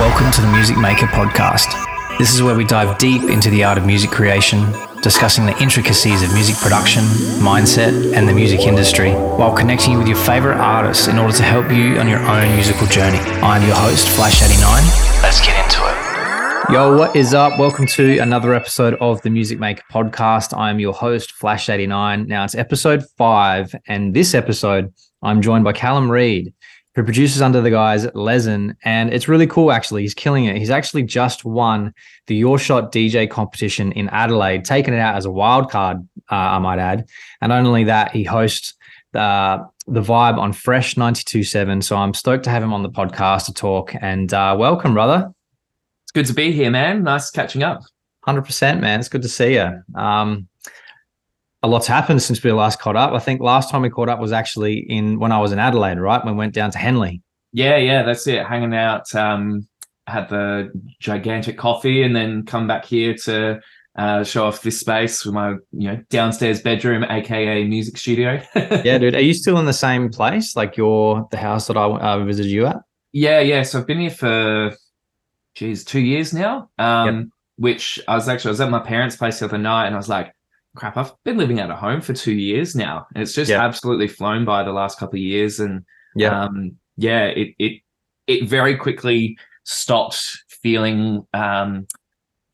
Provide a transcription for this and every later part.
Welcome to the Music Maker Podcast. This is where we dive deep into the art of music creation, discussing the intricacies of music production, mindset, and the music industry, while connecting you with your favorite artists in order to help you on your own musical journey. I'm your host, Flash89. Let's get into it. Yo, what is up? Welcome to another episode of the Music Maker Podcast. I'm your host, Flash89. Now it's episode five, and this episode, I'm joined by Callum Reid who produces under the guise Lezen. And it's really cool, actually. He's killing it. He's actually just won the Yourshot DJ competition in Adelaide, taking it out as a wild card, uh, I might add. And not only that, he hosts the, the vibe on Fresh 92.7. So I'm stoked to have him on the podcast to talk. And uh, welcome, brother. It's good to be here, man. Nice catching up. 100%, man. It's good to see you. Um, a lot's happened since we last caught up. I think last time we caught up was actually in when I was in Adelaide, right? When we went down to Henley. Yeah, yeah, that's it. Hanging out, um, had the gigantic coffee, and then come back here to uh, show off this space with my you know downstairs bedroom, aka music studio. yeah, dude. Are you still in the same place, like your the house that I uh, visited you at? Yeah, yeah. So I've been here for, geez, two years now. Um, yep. which I was actually I was at my parents' place the other night, and I was like crap, I've been living out of home for two years now. And it's just yeah. absolutely flown by the last couple of years. And yeah, um, yeah, it it it very quickly stopped feeling um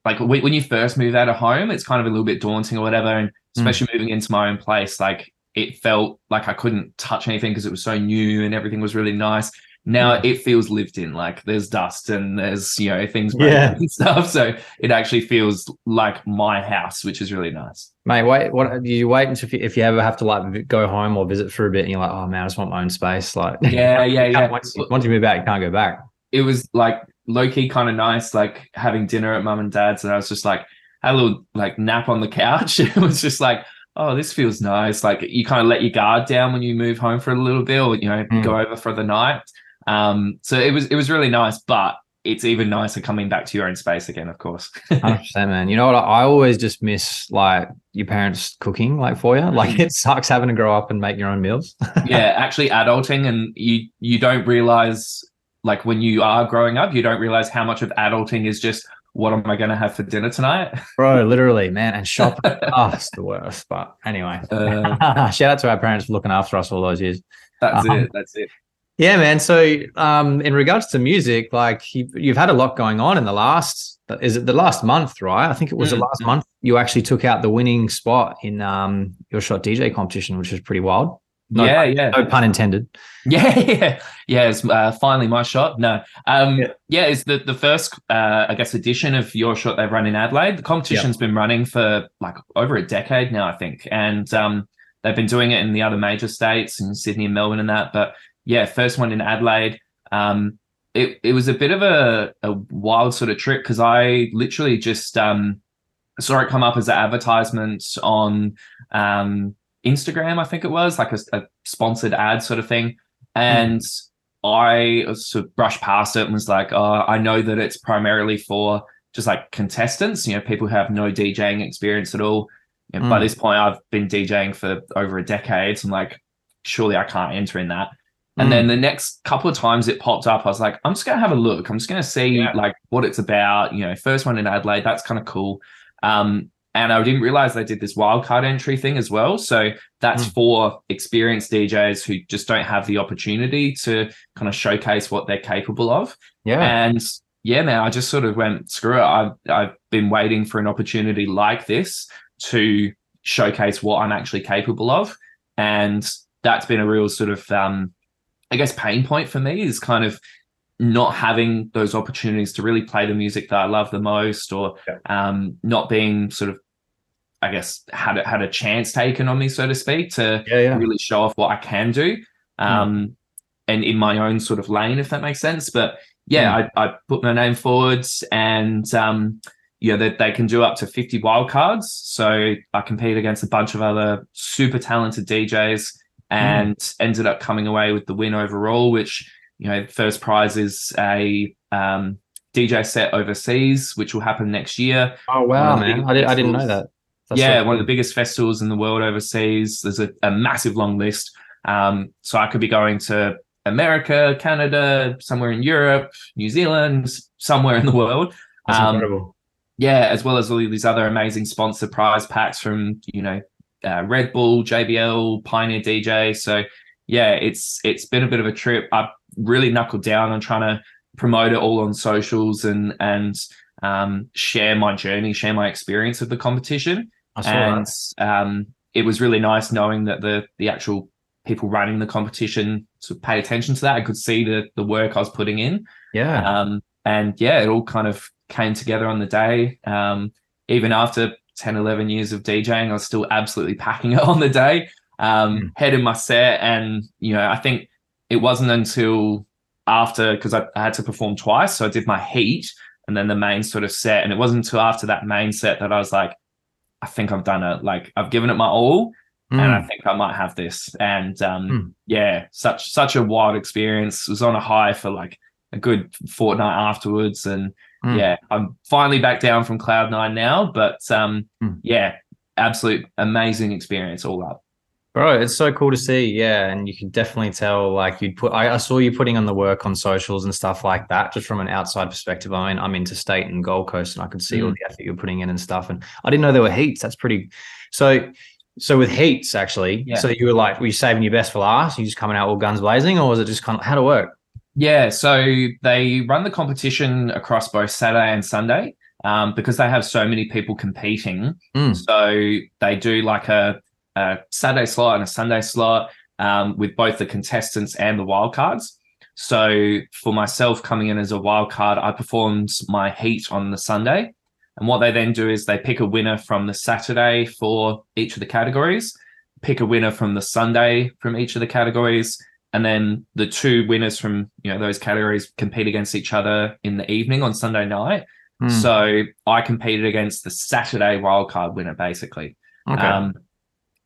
like when you first move out of home, it's kind of a little bit daunting or whatever. And hmm. especially mm. moving into my own place, like it felt like I couldn't touch anything because it was so new and everything was really nice now it feels lived in like there's dust and there's you know things yeah. and stuff so it actually feels like my house which is really nice mate wait what do you wait until if you ever have to like go home or visit for a bit and you're like oh man i just want my own space like yeah yeah yeah once you, once you move back you can't go back it was like low-key kind of nice like having dinner at mum and dad's and i was just like had a little like nap on the couch it was just like oh, this feels nice. Like you kind of let your guard down when you move home for a little bit or, you know, mm. go over for the night. Um, so it was it was really nice, but it's even nicer coming back to your own space again, of course. 100%, man. You know what? I always just miss like your parents cooking like for you. Like it sucks having to grow up and make your own meals. yeah, actually adulting and you you don't realize like when you are growing up, you don't realize how much of adulting is just what am I going to have for dinner tonight? Bro, literally, man. And shopping, oh, it's the worst. But anyway, uh, shout out to our parents for looking after us all those years. That's um, it. That's it. Yeah, man. So, um, in regards to music, like you, you've had a lot going on in the last, is it the last month, right? I think it was mm-hmm. the last month you actually took out the winning spot in um, Yourshot DJ competition, which was pretty wild. No yeah, pun, yeah. No pun intended. Yeah, yeah, yeah. It's uh, finally my shot. No, um, yeah. yeah, it's the the first, uh, I guess, edition of Yourshot they've run in Adelaide. The competition's yeah. been running for like over a decade now, I think, and um, they've been doing it in the other major states in Sydney and Melbourne and that. But yeah, first one in Adelaide. Um, it it was a bit of a, a wild sort of trip because I literally just um, saw it come up as an advertisement on um, Instagram, I think it was like a, a sponsored ad sort of thing, and mm. I sort of brushed past it and was like, oh, I know that it's primarily for just like contestants, you know, people who have no DJing experience at all. And mm. by this point, I've been DJing for over a decade. So I'm like, surely I can't enter in that. And mm. then the next couple of times it popped up, I was like, I'm just gonna have a look. I'm just gonna see yeah. like what it's about. You know, first one in Adelaide, that's kind of cool. Um, and I didn't realize they did this wildcard entry thing as well. So that's mm. for experienced DJs who just don't have the opportunity to kind of showcase what they're capable of. Yeah. And yeah, man, I just sort of went, screw it. I've I've been waiting for an opportunity like this to showcase what I'm actually capable of. And that's been a real sort of um I guess pain point for me is kind of not having those opportunities to really play the music that I love the most, or yeah. um, not being sort of, I guess, had a, had a chance taken on me, so to speak, to yeah, yeah. really show off what I can do, hmm. um, mm. and in my own sort of lane, if that makes sense. But yeah, mm. I, I, put my name forwards, and um, yeah, they, they can do up to fifty wildcards. So I compete against a bunch of other super talented DJs. And mm. ended up coming away with the win overall, which, you know, first prize is a um, DJ set overseas, which will happen next year. Oh, wow, man. I, did, I didn't know that. That's yeah, one of the biggest festivals in the world overseas. There's a, a massive long list. Um, so I could be going to America, Canada, somewhere in Europe, New Zealand, somewhere in the world. That's um, incredible. Yeah, as well as all these other amazing sponsor prize packs from you know uh, Red Bull, JBL, Pioneer DJ. So yeah, it's it's been a bit of a trip. I've really knuckled down on trying to promote it all on socials and and um, share my journey, share my experience of the competition. and um, it was really nice knowing that the the actual people running the competition sort of pay attention to that. I could see the the work I was putting in. Yeah. Um, and yeah, it all kind of came together on the day. Um, even after 10, 11 years of DJing, I was still absolutely packing it on the day. Um, mm. head in my set, and you know, I think it wasn't until after because I, I had to perform twice, so I did my heat and then the main sort of set, and it wasn't until after that main set that I was like, I think I've done it. Like I've given it my all, mm. and I hmm. think I might have this. And um, mm. yeah, such such a wild experience. It was on a high for like a good fortnight afterwards, and mm. yeah, I'm finally back down from cloud nine now. But um, hmm. yeah, absolute amazing experience all up. Bro, it's so cool to see. Yeah. And you can definitely tell, like, you'd put, I, I, saw you putting on the work on socials and stuff like that, just from an outside perspective. I mean, I'm interstate and Gold Coast and I could see mm. all the effort you're putting in and stuff. And I didn't know there were heats. That's pretty. So, so with heats, actually, yeah. so you were like, were you saving your best for last? You just coming out all guns blazing, or was it just kind of how to work? Yeah. So they run the competition across both Saturday and Sunday. Um, because they have so many people competing. Mm. So they do like a a Saturday slot and a Sunday slot um, with both the contestants and the wildcards. So for myself coming in as a wild card, I performed my heat on the Sunday. And what they then do is they pick a winner from the Saturday for each of the categories, pick a winner from the Sunday from each of the categories, and then the two winners from you know those categories compete against each other in the evening on Sunday night. Mm. So I competed against the Saturday wildcard winner, basically. Okay. Um,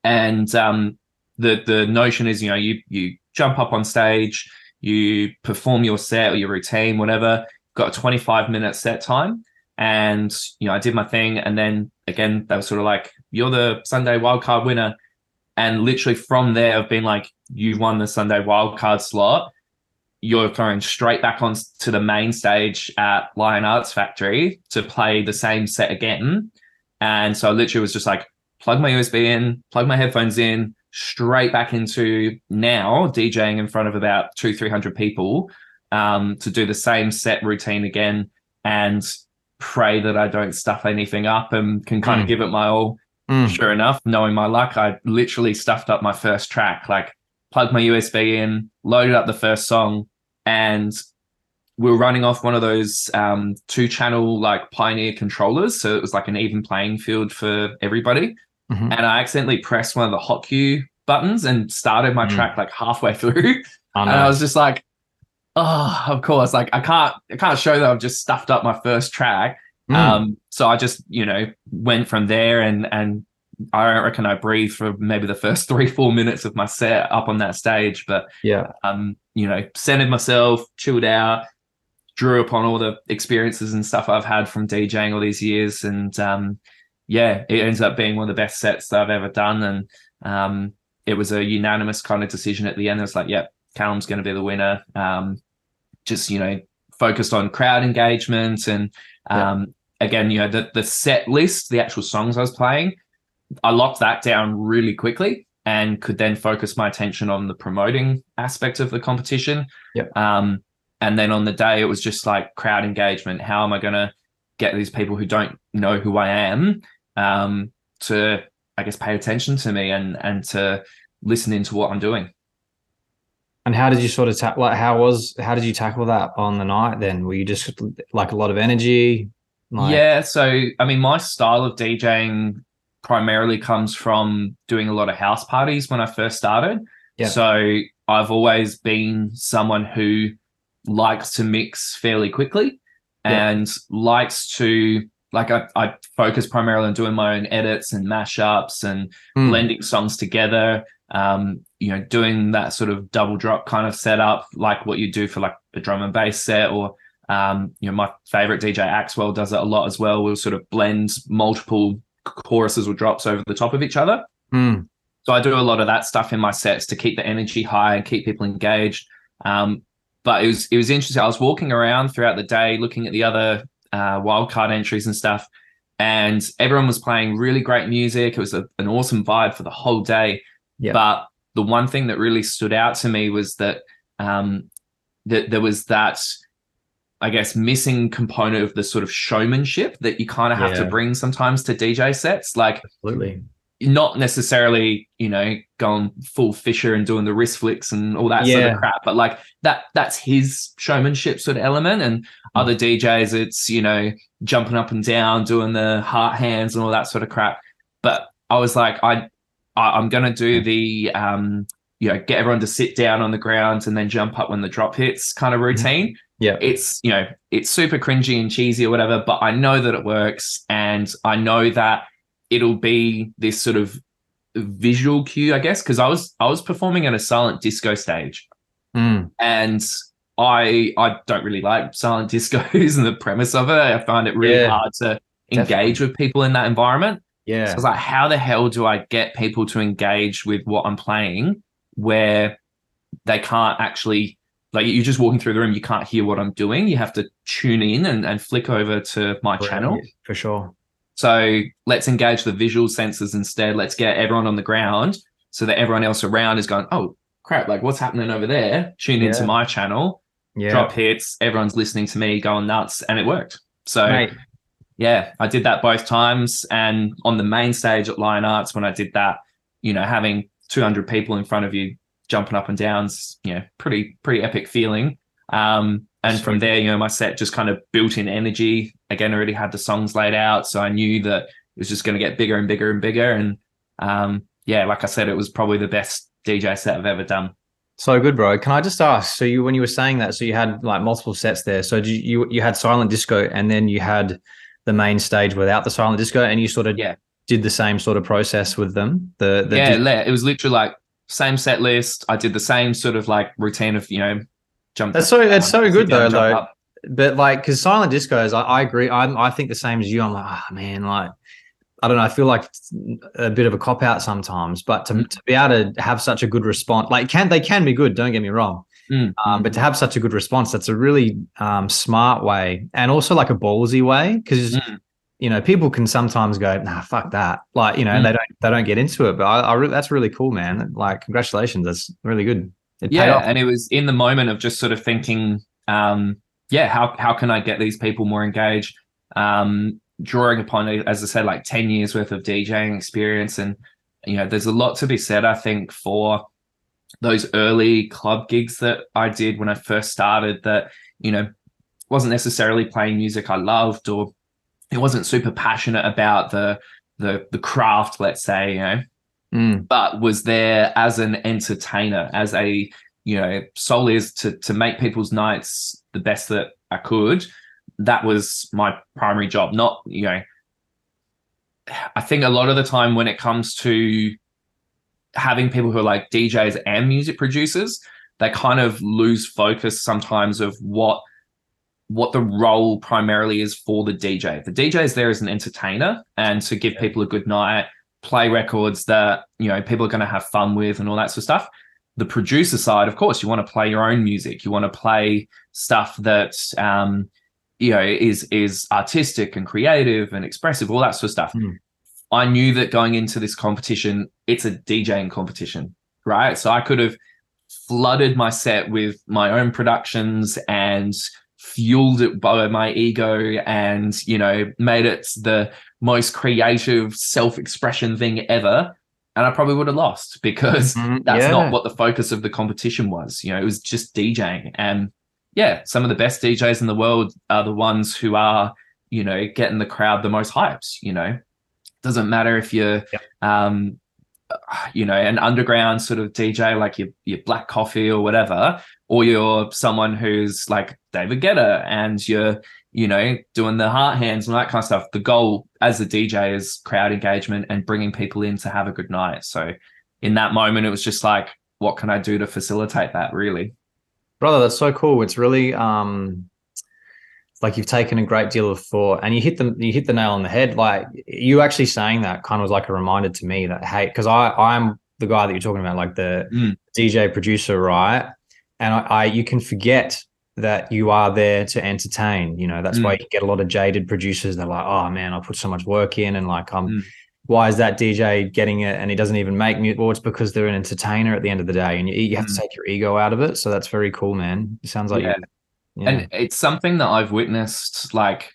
and um, the the notion is, you know, you you jump up on stage, you perform your set or your routine, whatever. Got a 25 minute set time, and you know, I did my thing, and then again, they were sort of like, "You're the Sunday wildcard winner," and literally from there, I've been like, "You won the Sunday wildcard slot." You're going straight back on to the main stage at Lion Arts Factory to play the same set again. And so I literally was just like, plug my USB in, plug my headphones in, straight back into now DJing in front of about two, 300 people um, to do the same set routine again and pray that I don't stuff anything up and can kind mm. of give it my all. Mm. Sure enough, knowing my luck, I literally stuffed up my first track, like plugged my USB in, loaded up the first song, and we were running off one of those um, two channel like Pioneer controllers. So it was like an even playing field for everybody mm-hmm. and I accidentally pressed one of the hot cue buttons and started my mm. track like halfway through. Oh, no. And I was just like, oh, of course, like I can't I can't show that I've just stuffed up my first track. Mm. Um, so I just, you know, went from there and and I reckon I breathed for maybe the first three, four minutes of my set up on that stage. But yeah, um, you know, centered myself, chilled out, drew upon all the experiences and stuff I've had from DJing all these years, and um, yeah, it ends up being one of the best sets that I've ever done. And um, it was a unanimous kind of decision at the end. It's like, yeah, Callum's going to be the winner. Um, just, you know, focused on crowd engagement and um. Again, you know, the, the set list, the actual songs I was playing, I locked that down really quickly and could then focus my attention on the promoting aspect of the competition. Yep. Um, and then on the day, it was just like crowd engagement. How am I going to get these people who don't know who I am um, to I guess pay attention to me and and to listen into what I'm doing. And how did you sort of tackle? Like, how was how did you tackle that on the night? Then were you just like a lot of energy? Like... Yeah. So I mean, my style of DJing primarily comes from doing a lot of house parties when I first started. Yeah. So I've always been someone who likes to mix fairly quickly yeah. and likes to like I, I focus primarily on doing my own edits and mashups and mm. blending songs together um you know doing that sort of double drop kind of setup like what you do for like a drum and bass set or um you know my favorite dj axwell does it a lot as well we'll sort of blend multiple choruses or drops over the top of each other mm. so i do a lot of that stuff in my sets to keep the energy high and keep people engaged Um, but it was it was interesting. I was walking around throughout the day, looking at the other uh, wildcard entries and stuff, and everyone was playing really great music. It was a, an awesome vibe for the whole day. Yeah. But the one thing that really stood out to me was that um, that there was that I guess missing component of the sort of showmanship that you kind of have to bring sometimes to DJ sets. Like Absolutely. not necessarily, you know, going full Fisher and doing the wrist flicks and all that sort of crap, but like that that's his showmanship sort of element. And Mm. other DJs, it's, you know, jumping up and down, doing the heart hands and all that sort of crap. But I was like, I, I I'm gonna do the um, you know, get everyone to sit down on the ground and then jump up when the drop hits kind of routine Yeah. it's you know it's super cringy and cheesy or whatever but i know that it works and i know that it'll be this sort of visual cue i guess because i was i was performing at a silent disco stage Mm. and i i don't really like silent discos and the premise of it i find it really Yeah. hard to engage with people in that environment so Yeah. I was like, how the hell do I get people to engage with what I'm playing where they can't actually like you're just walking through the room, you can't hear what I'm doing. You have to tune in and, and flick over to my channel. For sure. So let's engage the visual senses instead. Let's get everyone on the ground so that everyone else around is going, oh crap, like what's happening over there? Tune into my channel, Yeah. drop hits, everyone's listening to me going nuts, and it worked. So Mate, yeah, I did that both times. And on the main stage at Lion Arts, when I did that, you know, having 200 people in front of you jumping up and down's, you know, pretty, pretty epic feeling. Um, and from there, you know, my set just kind of built in energy. Again, I already had the songs laid out. So I knew that it was just going to get bigger and bigger and bigger. And um, yeah, like I said, it was probably the best DJ set I've ever done. So good, bro. Can I just ask? So you, when you were saying that, so you had like multiple sets there. So did you, you, you had silent disco, and then you had the main stage without the silent disco, and you sort of Yeah. did the same sort of process with them. The, the yeah, dis- it was literally like same set list. I did the same sort of like routine of, you know, jump. That's so- that's so good though, though. up. but like because silent discos, I, I agree. I'm, I think the same as you. I'm like, ah, man, like I don't know. I feel like a bit of a cop out sometimes, but to, Mm. to be able to have such a good response, like can they can be good. Don't get me wrong. Mm, Um, but to have such a good response, that's a really um, smart way, and also like a ballsy way, because Mm. You know people can sometimes go, "Nah, fuck that," like you know, and Mm. they don't they don't get into it. But I, I re- that's really cool, man. Like, congratulations, that's really good. It paid yeah off. and it was in the moment of just sort of thinking um yeah how how can i get these people more engaged um drawing upon as i said like 10 years worth of djing experience and you know there's a lot to be said i think for those early club gigs that i did when i first started that you know wasn't necessarily playing music i loved or it wasn't super passionate about the the the craft let's say you know Mm, but was there as an entertainer, as a you know, solely is to to make people's nights the best that I could. That was my primary job. Not you know, I think a lot of the time when it comes to having people who are like DJs and music producers, they kind of lose focus sometimes of what what the role primarily is for the DJ. The DJ is there as an entertainer and to give people a good night, play records that you know people are going to have fun with and all that sort of stuff. The producer side of course you want to play your own music. You want to play stuff that um you know is is artistic and creative and expressive all that sort of stuff. Mm. i knew that going into this competition it's a djing competition right? So i could have flooded my set with my own productions and fueled it by my ego and you know made it the most creative self-expression thing ever. And i probably would have lost because Mhm, that's yeah. not what the focus of the competition was. You know it was just djing. And yeah some of the best djs in the world are the ones who are you know getting the crowd the most hyped you know? Doesn't matter if you're Yep. um you know an underground sort of dj like your your black coffee or whatever or you're someone who's like david guetta and you're you know doing the heart hands and that kind of stuff. The goal as a dj is crowd engagement and bringing people in to have a good night. So in that moment it was just like what can i do to facilitate that really? Brother that's so cool. It's really um like you've taken a great deal of thought and you hit the you hit the nail on the head. Like you actually saying that kind of was like a reminder to me that hey because i i'm the guy that you're talking about like the Mm. dj producer right? And I, I you can forget that you are there to entertain. You know, that's mm. why you get a lot of jaded producers. They're like, oh man, I put so much work in, and like I'm. Mm. Why is that DJ getting it and he doesn't even make music? Well, it's because they're an entertainer at the end of the day, and you, you have mm. to take your ego out of it. So that's very cool, man. It sounds like yeah. yeah. And it's something that I've witnessed, like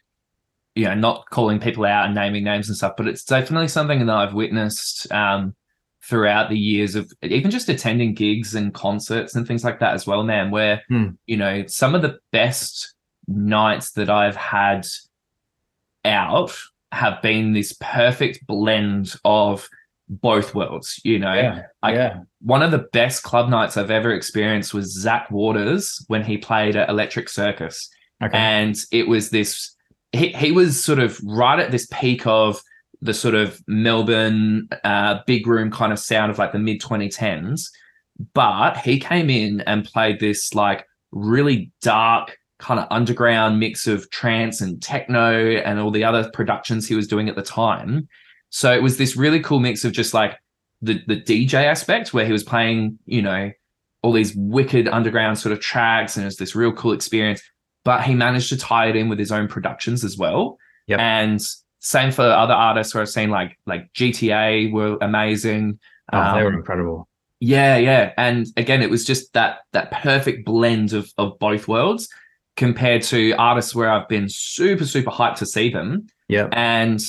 you know, not calling people out and naming names and stuff, but it's definitely something that I've witnessed um, throughout the years of even just attending gigs and concerts and things like that as well, man, where, hmm. you know, some of the best nights that I've had out have been this perfect blend of both worlds, you know. Yeah, yeah. One of the best club nights I've ever experienced was Zach Waters when he played at Electric Circus. Okay. And it was this he, he was sort of right at this peak of the sort of Melbourne uh, big room kind of sound of like the mid 2010s. But he came in and played this like really dark kind of underground mix of trance and techno and all the other productions he was doing at the time. So it was this really cool mix of just like the the DJ aspect where he was playing, you know, all these wicked underground sort of tracks and it was this real cool experience but he managed to tie it in with his own productions as well. Yep. And same for other artists where I've seen like like GTA were amazing. Oh, um, they were um, incredible. Yeah, yeah. And again, it was just that that perfect blend of of both worlds compared to artists where I've been super, super hyped to see them. Yeah. And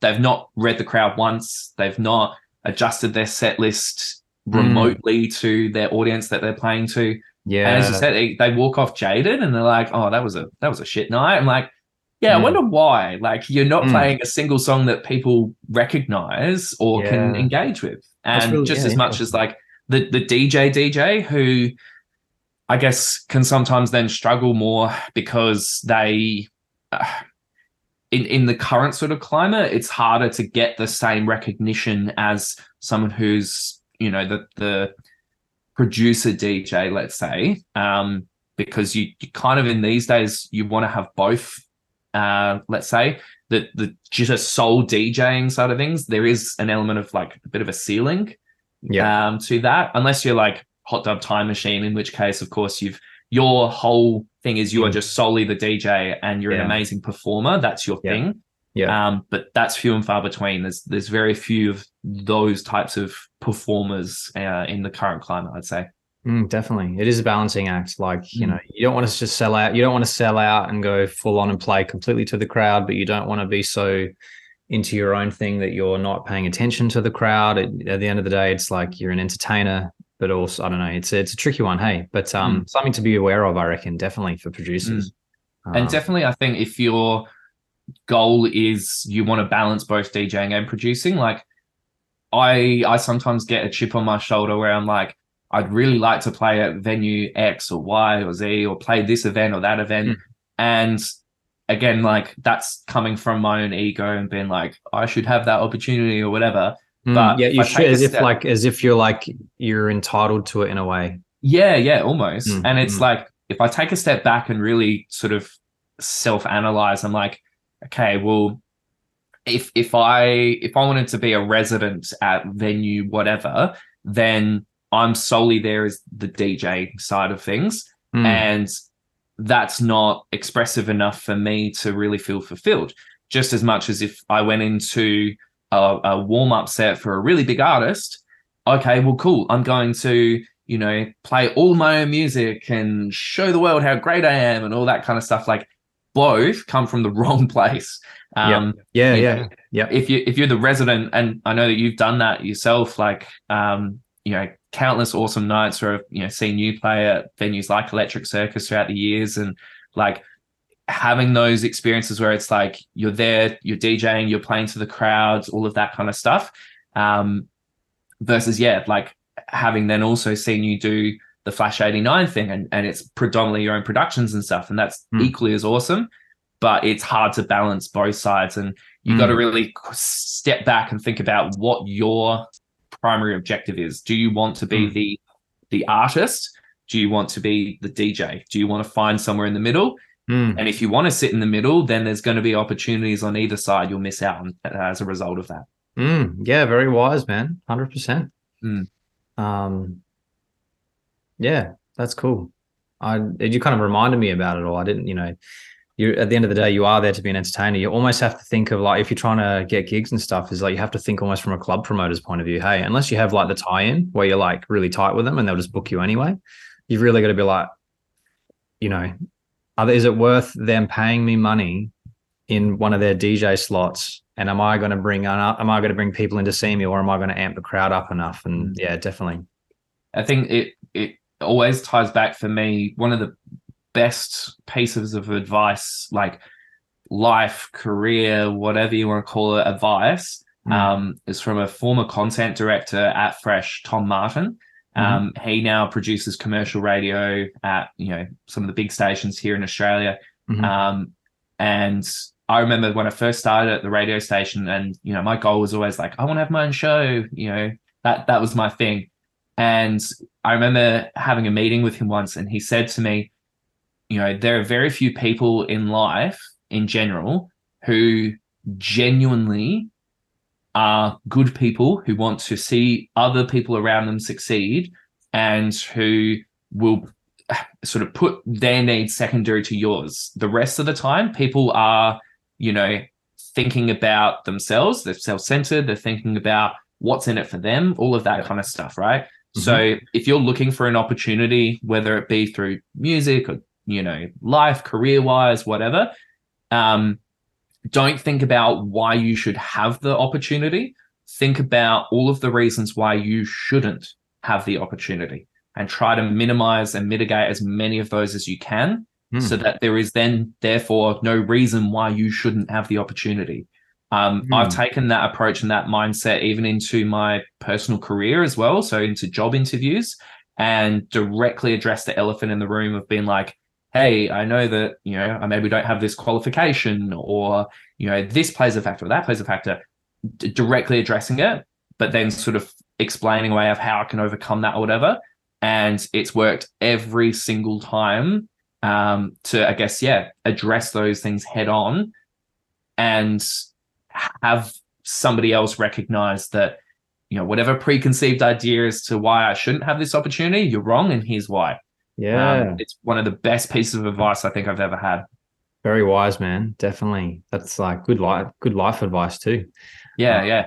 they've not read the crowd once. They've not adjusted their set list mm. remotely mm. to their audience that they're playing to. Yeah. And as you said, they, they walk off jaded and they're like, oh, that was a that was a shit night. I'm like, yeah, mm. I wonder why. Like you're not mm. playing a single song that people recognize or yeah. can engage with. And really, just yeah, as much as like the the DJ DJ who I guess can sometimes then struggle more because they uh, in in the current sort of climate, it's harder to get the same recognition as someone who's, you know, the the producer DJ, let's say, um, because you, you kind of in these days you want to have both. Uh, let's say the the just a soul DJing side of things, there is an element of like a bit of a ceiling, yeah, um, to that. Unless you're like Hot Dub Time Machine, in which case, of course, you've your whole thing is you mm. are just solely the DJ and you're yeah. an amazing performer. That's your yeah. thing. Yeah. Um, but that's few and far between. There's there's very few of those types of performers uh, in the current climate. I'd say. Mm, definitely, it is a balancing act. Like mm. you know, you don't want to just sell out. You don't want to sell out and go full on and play completely to the crowd, but you don't want to be so into your own thing that you're not paying attention to the crowd. It, at the end of the day, it's like you're an entertainer, but also I don't know. It's a, it's a tricky one, hey, but um, mm. something to be aware of, I reckon, definitely for producers. Um, and definitely, I think if your goal is you want to balance both DJing and producing, like I I sometimes get a chip on my shoulder where I'm like I'd really like to play at venue X or Y or Z or play this event or that event. Mm. And again, like that's coming from my own ego and being like, I should have that opportunity or whatever. Mm, but yeah, you should as step, if like as if you're like you're entitled to it in a way. Yeah, yeah, almost. Mm, and it's mm. like if I take a step back and really sort of self-analyze, I'm like, okay, well, if if I if I wanted to be a resident at venue whatever, then I'm solely there as the DJ side of things. Mm. And that's not expressive enough for me to really feel fulfilled. Just as much as if I went into a, a warm up set for a really big artist, okay, well, cool. I'm going to, you know, play all my own music and show the world how great I am and all that kind of stuff. Like both come from the wrong place. Um, yeah, yeah, yeah, yeah. If you if you're the resident, and I know that you've done that yourself, like um, you know, countless awesome nights where I've, you know, seen you play at venues like Electric Circus throughout the years and like having those experiences where it's like you're there, you're DJing, you're playing to the crowds, all of that kind of stuff. Um, versus, yeah, like having then also seen you do the Flash 89 thing and, and it's predominantly your own productions and stuff. And that's mm. equally as awesome. But it's hard to balance both sides. And you mm. got to really step back and think about what your primary objective is. Do you want to be mm. the the artist? Do you want to be the DJ? Do you want to find somewhere in the middle? Mm. And if you want to sit in the middle, then there's going to be opportunities on either side you'll miss out on as a result of that. Mm. Yeah, very wise, man. 100%. Hmm. Um, yeah, that's cool. I you kind of reminded me about it all. I didn't, you know, you at the end of the day, you are there to be an entertainer. You almost have to think of like if you're trying to get gigs and stuff, is like you have to think almost from a club promoter's point of view. Hey, unless you have like the tie-in where you're like really tight with them and they'll just book you anyway, you've really got to be like, you know, is it worth them paying me money in one of their DJ slots? And am I going to bring? Am I going to bring people in to see me, or am I going to amp the crowd up enough? And mm. yeah, definitely. I think it it always ties back for me. One of the best pieces of advice, like life, career, whatever you want to call it, advice, mm. um, is from a former content director at Fresh, Tom Martin. Mm-hmm. Um, he now produces commercial radio at you know some of the big stations here in Australia. Mm-hmm. Um, and I remember when I first started at the radio station, and you know my goal was always like I want to have my own show. You know that that was my thing. And I remember having a meeting with him once, and he said to me, you know, there are very few people in life in general who genuinely are good people who want to see other people around them succeed and who will sort of put their needs secondary to yours. The rest of the time, people are, you know, thinking about themselves, they're self centered, they're thinking about what's in it for them, all of that kind of stuff, right? Mm-hmm. So if you're looking for an opportunity, whether it be through music or you know, life, career wise, whatever. Um, don't think about why you should have the opportunity. Think about all of the reasons why you shouldn't have the opportunity and try to minimize and mitigate as many of those as you can mm. so that there is then, therefore, no reason why you shouldn't have the opportunity. Um, mm. I've taken that approach and that mindset even into my personal career as well. So, into job interviews and directly address the elephant in the room of being like, hey, I know that, you know, I maybe don't have this qualification or, you know, this plays a factor or that plays a factor, D- directly addressing it, but then sort of explaining away of how I can overcome that or whatever. And it's worked every single time um, to, I guess, yeah, address those things head on and have somebody else recognize that, you know, whatever preconceived idea as to why I shouldn't have this opportunity, you're wrong, and here's why. Yeah. Um, it's one of the best pieces of advice I think I've ever had. Very wise, man. Definitely. That's like good life, good life advice too. Yeah, um, yeah.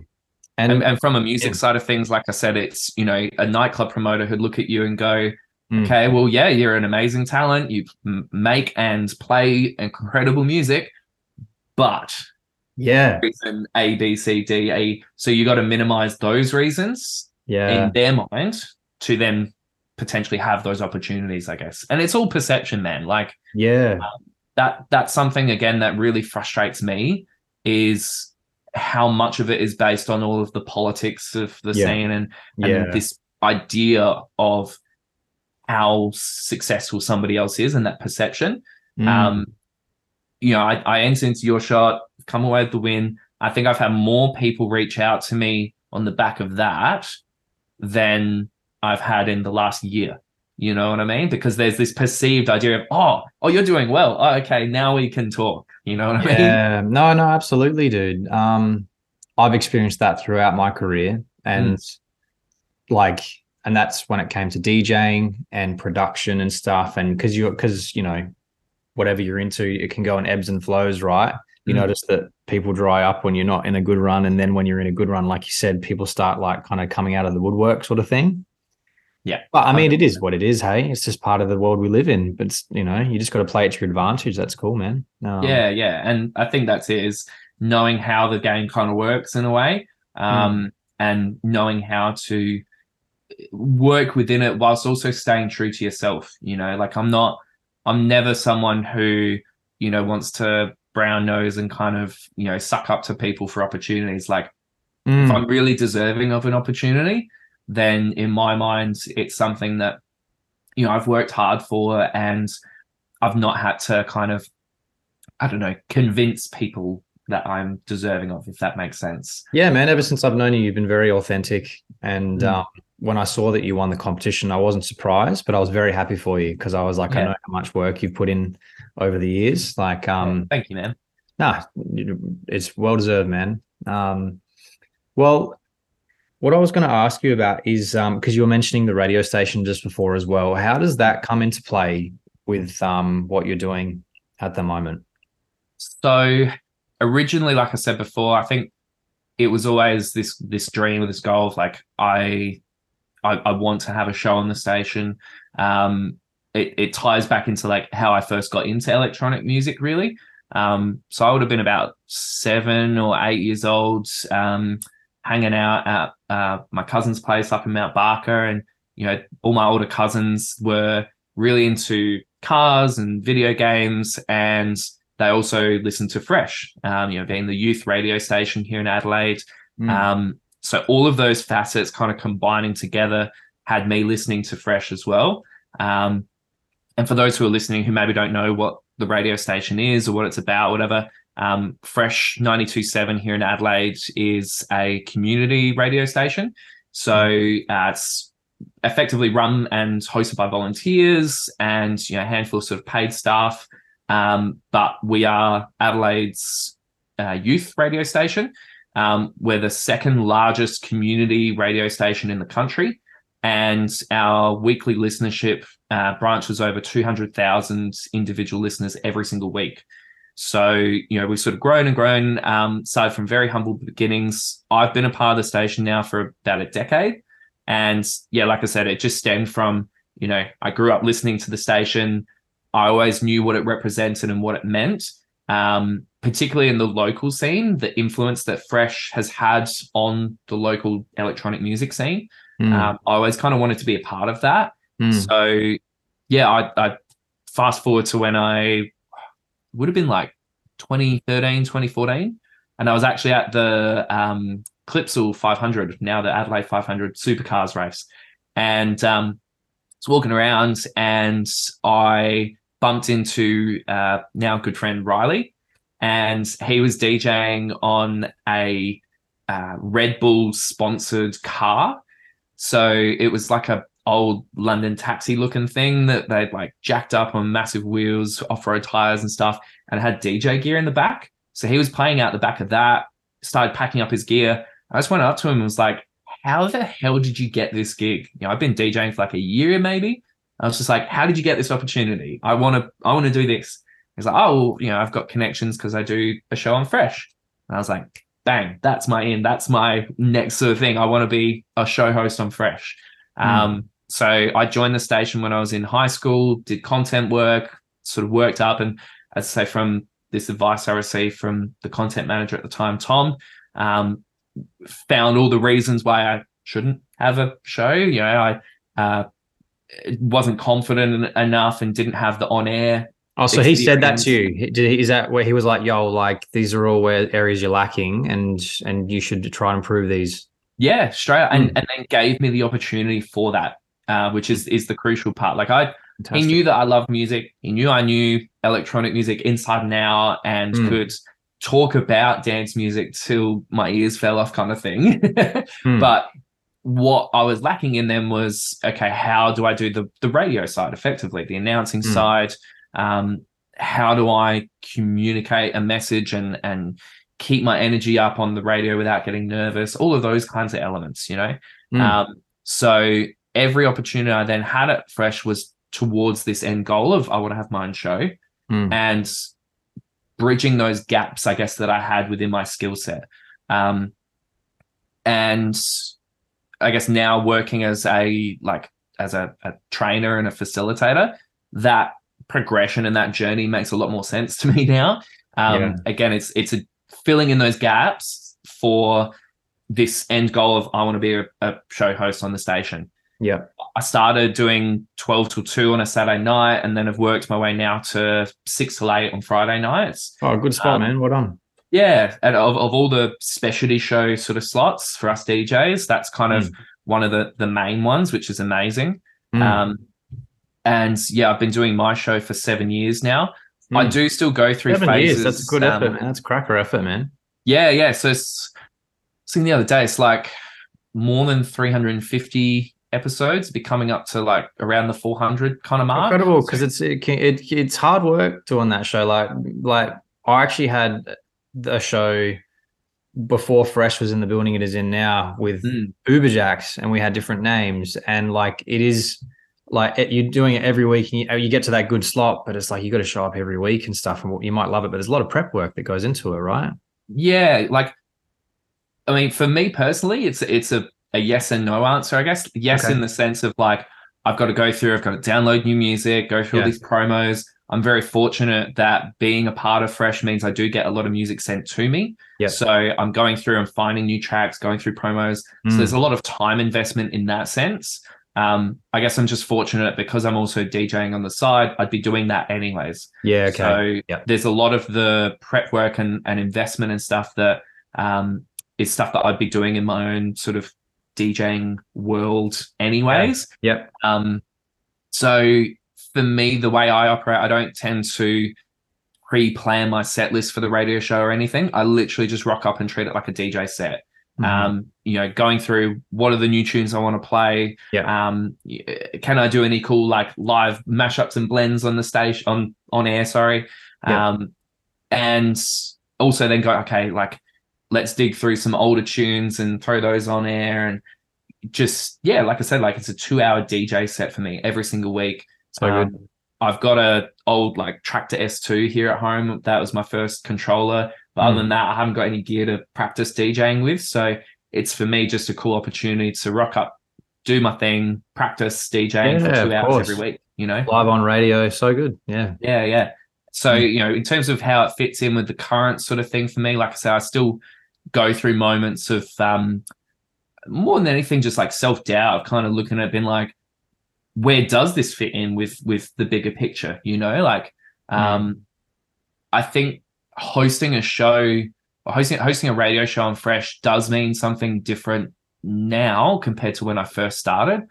And, and, and from a music yeah. side of things, like I said, it's you know a nightclub promoter who'd look at you and go, mm. "Okay, well, yeah, you're an amazing talent. You make and play incredible music, but yeah, reason A, B, C, D, E. So you got to minimize those reasons, yeah, in their mind to then potentially have those opportunities, I guess. And it's all perception, man. Like, yeah, um, that that's something again that really frustrates me is how much of it is based on all of the politics of the yeah. scene and, and yeah. this idea of how successful somebody else is and that perception. Mm. Um, you know, I, I enter into Yourshot, come away with the win. I think I've had more people reach out to me on the back of that than I've had in the last year. You know what I mean? Because there's this perceived idea of, oh, oh, you're doing well. Oh, okay, now we can talk. You know what I mean? Yeah, no, no, absolutely, dude. Um, I've experienced that throughout my career, and mm. like, and that's when it came to DJing and production and stuff. And because you're because you know, whatever you're into, it can go in ebbs and flows, right? You mm. notice that people dry up when you're not in a good run, and then when you're in a good run, like you said, people start like kind of coming out of the woodwork, sort of thing. Yeah. But I mean, it is what it is. Hey, it's just part of the world we live in. But you know, you just got to play it to your advantage. That's cool, man. Um, yeah, yeah, and I think that's it. Is knowing how the game kind of works in a way, um, mm. and knowing how to work within it whilst also staying true to yourself. You know, like I'm not, I'm never someone who you know wants to brown nose and kind of you know suck up to people for opportunities. Like mm. if I'm really deserving of an opportunity then in my mind, it's something that, you know, I've worked hard for and I've not had to kind of, I don't know, convince people that I'm deserving of, if that makes sense. Yeah, man. Ever since I've known you, you've been very authentic. And mm. um, when I saw that you won the competition, I wasn't surprised, but I was very happy for you because I was like, yeah. I know how much work you've put in over the years. Like, um, yeah, thank you, man. Nah, it's well deserved, man. Um, well, what I was going to ask you about is because um, you were mentioning the radio station just before as well. How does that come into play with um, what you're doing at the moment? So originally, like I said before, I think it was always this this dream or this goal of like I, I I, want to have a show on the station. Um, it, it ties back into like how I first got into electronic music, really. Um, so I would have been about seven or eight years old, um, hanging out at uh, my cousin's place up in Mount Barker, and you know all my older cousins were really into cars and video games, and they also listened to Fresh, um, you know, being the youth radio station here in Adelaide. Mm. Um, so all of those facets kind of combining together had me listening to Fresh as well. Um, and for those who are listening who maybe don't know what the radio station is or what it's about, whatever, um, Fresh 92.7 here in Adelaide is a community radio station. So uh, it's effectively run and hosted by volunteers and you know a handful of sort of paid staff. Um, but we are Adelaide's uh, youth radio station. Um, we're the second largest community radio station in the country and our weekly listenership uh, branches over 200,000 individual listeners every single week. So, you know, we've sort of grown and grown, um, started from very humble beginnings. I've been a part of the station now for about a decade. And yeah, like I said, it just stemmed from, you know, I grew up listening to the station. I always knew what it represented and what it meant, um, particularly in the local scene, the influence that Fresh has had on the local electronic music scene. Mm. Um, I always kind of wanted to be a part of that. Mm. So, yeah, I, I fast forward to when I would have been like 2013, 2014. And I was actually at the um, Clipsal 500, now the Adelaide 500 supercars race. And um, was walking around and I bumped into uh, now good friend Riley. And he was DJing on a uh, Red Bull sponsored car so it was like a old London taxi looking thing that they'd like jacked up on massive wheels, off-road tires and stuff, and had DJ gear in the back. So he was playing out the back of that, started packing up his gear. I just went up to him and was like, How the hell did you get this gig? You know, I've been DJing for like a year maybe. I was just like, How did you get this opportunity? I want to I want to do this. He's like, Oh, well, you know, I've got connections because I do a show on Fresh. And I was like, bang, that's my in. That's my next sort of thing. I want to be a show host on Fresh. Mm. Um, so I joined the station when I was in high school, did content work, sort of worked up, and as I say, from this advice I received from the content manager at the time, Tom, um, found all the reasons why I shouldn't have a show. You know, I uh, wasn't confident enough and didn't have the on air Oh, so he said that to you. Did he, is that where he was like, "Yo, like these are all where areas you're lacking, and and you should try and improve these." Yeah, straight mm. and hmm. and then gave me the opportunity for that, uh, which is is the crucial part. Like I, Fantastic. he knew that I love music. He knew I knew electronic music inside and out, and mm. could talk about dance music till my ears fell off, kind of thing. mm. But what I was lacking in them was okay, how do I do the the radio side effectively, the announcing hmm. side? um, how do I communicate a message and and keep my energy up on the radio without getting nervous? All of those kinds of elements, you know. Mm. Um, so every opportunity I then had at Fresh was towards this end goal of I want to have my own show mm. and bridging those gaps, I guess, that I had within my skill set. Um, and I guess now working as a like as a, a trainer and a facilitator, that progression and that journey makes a lot more sense to me now. Um, yeah. Again, it's it's a filling in those gaps for this end goal of I want to be a, a show host on the station. Yeah. I started doing 12 till 2 on a Saturday night and then have worked my way now to 6 till 8 on Friday nights. Oh, good spot, um, man. Well done. Yeah. And of, of all the specialty show sort of slots for us DJs, that's kind mm. of one of the, the main ones, which is amazing. Mm. Um, and yeah, I've been doing my show for seven years now. Mm. I do still go through seven phases. Years. That's a good um, effort, man. That's cracker effort, man. Yeah, yeah. So it's, seeing the other day, it's like more than 350 episodes, be coming up to like around the 400 kind of mark. Incredible, because it's it, it, it's hard work doing that show. Like like I actually had a show before Fresh was in the building it is in now with mm. Uberjacks, and we had different names, and like it is like it, you're doing it every week and you, you get to that good slot, but it's like you got to show up every week and stuff. And you might love it, but there's a lot of prep work that goes into it, right? Yeah, like I mean, for me personally, it's it's a, a yes and no answer, I guess. Yes, okay. in the sense of like I've got to go through, I've got to download new music, go through yeah. all these promos. I'm very fortunate that being a part of Fresh means I do get a lot of music sent to me. Yeah. So I'm going through and finding new tracks, going through promos. Mm. So there's a lot of time investment in that sense. Um, I guess I'm just fortunate because I'm also DJing on the side. I'd be doing that anyways. Yeah. Okay. So yeah. there's a lot of the prep work and, and investment and stuff that um, is stuff that I'd be doing in my own sort of DJing world, anyways. Yeah. Yep. Um, so for me, the way I operate, I don't tend to pre-plan my set list for the radio show or anything. I literally just rock up and treat it like a DJ set. Mm-hmm. Um, you know, going through what are the new tunes I want to play. Yeah. Um, can I do any cool like live mashups and blends on the station on on air? Sorry. Yeah. Um, and also then go okay, like let's dig through some older tunes and throw those on air and just yeah, like I said, like it's a two hour DJ set for me every single week. So um, good. I've got a old like Traktor S2 here at home. That was my first controller. But mm. other than that, I haven't got any gear to practice DJing with. So it's for me just a cool opportunity to rock up, do my thing, practice DJing yeah, for two hours course. every week. You know, live on radio, so good. Yeah, yeah, yeah. So mm. you know, in terms of how it fits in with the current sort of thing for me, like I said, I still go through moments of um more than anything, just like self doubt, kind of looking at being like, where does this fit in with with the bigger picture? You know, like mm. um, I think hosting a show, hosting hosting a radio show on Fresh does mean something different now compared to when I first started.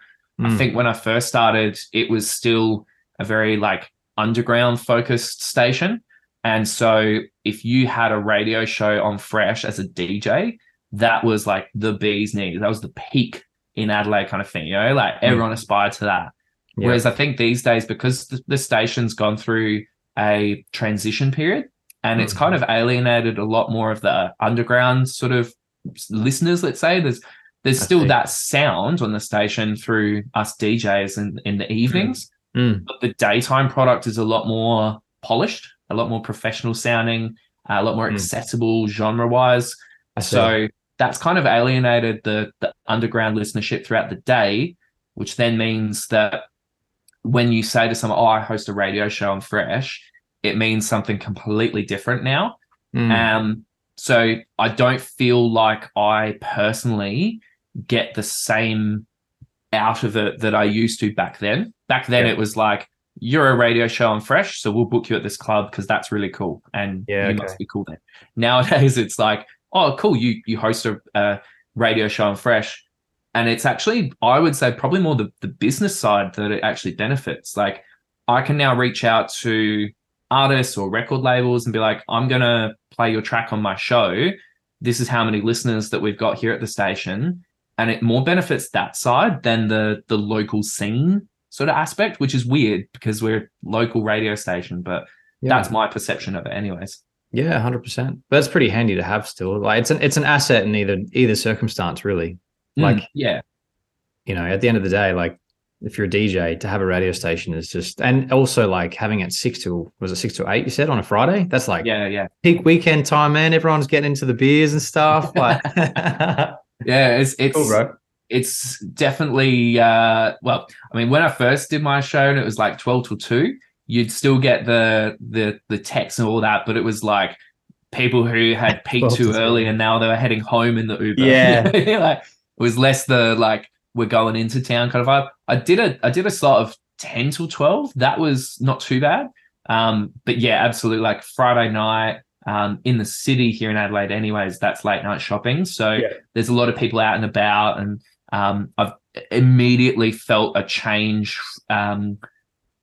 Mm. I think when I first started, it was still a very like underground focused station. And so if you had a radio show on Fresh as a DJ, that was like the bee's knees. That was the peak in Adelaide kind of thing, you know, like mm. everyone aspired to that. Yeah. Whereas I think these days, because the, the, station's gone through a transition period and mm. it's kind of alienated a lot more of the underground sort of listeners, let's say, there's there's I still see. that sound on the station through us DJs in, in the evenings. Mm. But the daytime product is a lot more polished, a lot more professional sounding, uh, a lot more mm. accessible genre wise. So that's kind of alienated the, the underground listenership throughout the day, which then means that when you say to someone, "Oh, I host a radio show on Fresh," it means something completely different now. Mm. Um, so I don't feel like I personally get the same out of it that I used to back then. Back then, yeah. it was like you're a radio show on Fresh, so we'll book you at this club because that's really cool, and yeah, you okay. must be cool then. Nowadays, it's like, oh, cool, you you host a, a radio show on Fresh. And it's actually i would say probably more the, the business side that it actually benefits. Like i can now reach out to artists or record labels and be like i'm going to play your track on my show. This is how many listeners that we've got here at the station. And it more benefits that side than the the local scene sort of aspect which is weird because we're a local radio station but yeah. that's my perception of it anyways yeah 100% but it's pretty handy to have still like it's an it's an asset in either either circumstance really Mm, like, yeah, you know, at the end of the day, like if you're a DJ, to have a radio station is just, and also like having it six to was it six to eight? You said on a Friday. That's like yeah, yeah, peak weekend time, man. Everyone's getting into the beers and stuff. Like, yeah, it's it's cool, bro. It's definitely uh well, I mean, when I first did my show and it was like twelve till two, you'd still get the the the text and all that, but it was like people who had peaked too early and now they were heading home in the Uber. Yeah, like it was less the like we're going into town kind of vibe. I did a I did a slot of ten till twelve. That was not too bad. Um, but yeah, absolutely. Like Friday night um, in the city here in Adelaide, anyways, that's late night shopping. So yeah. there's a lot of people out and about, and um, I've immediately felt a change um,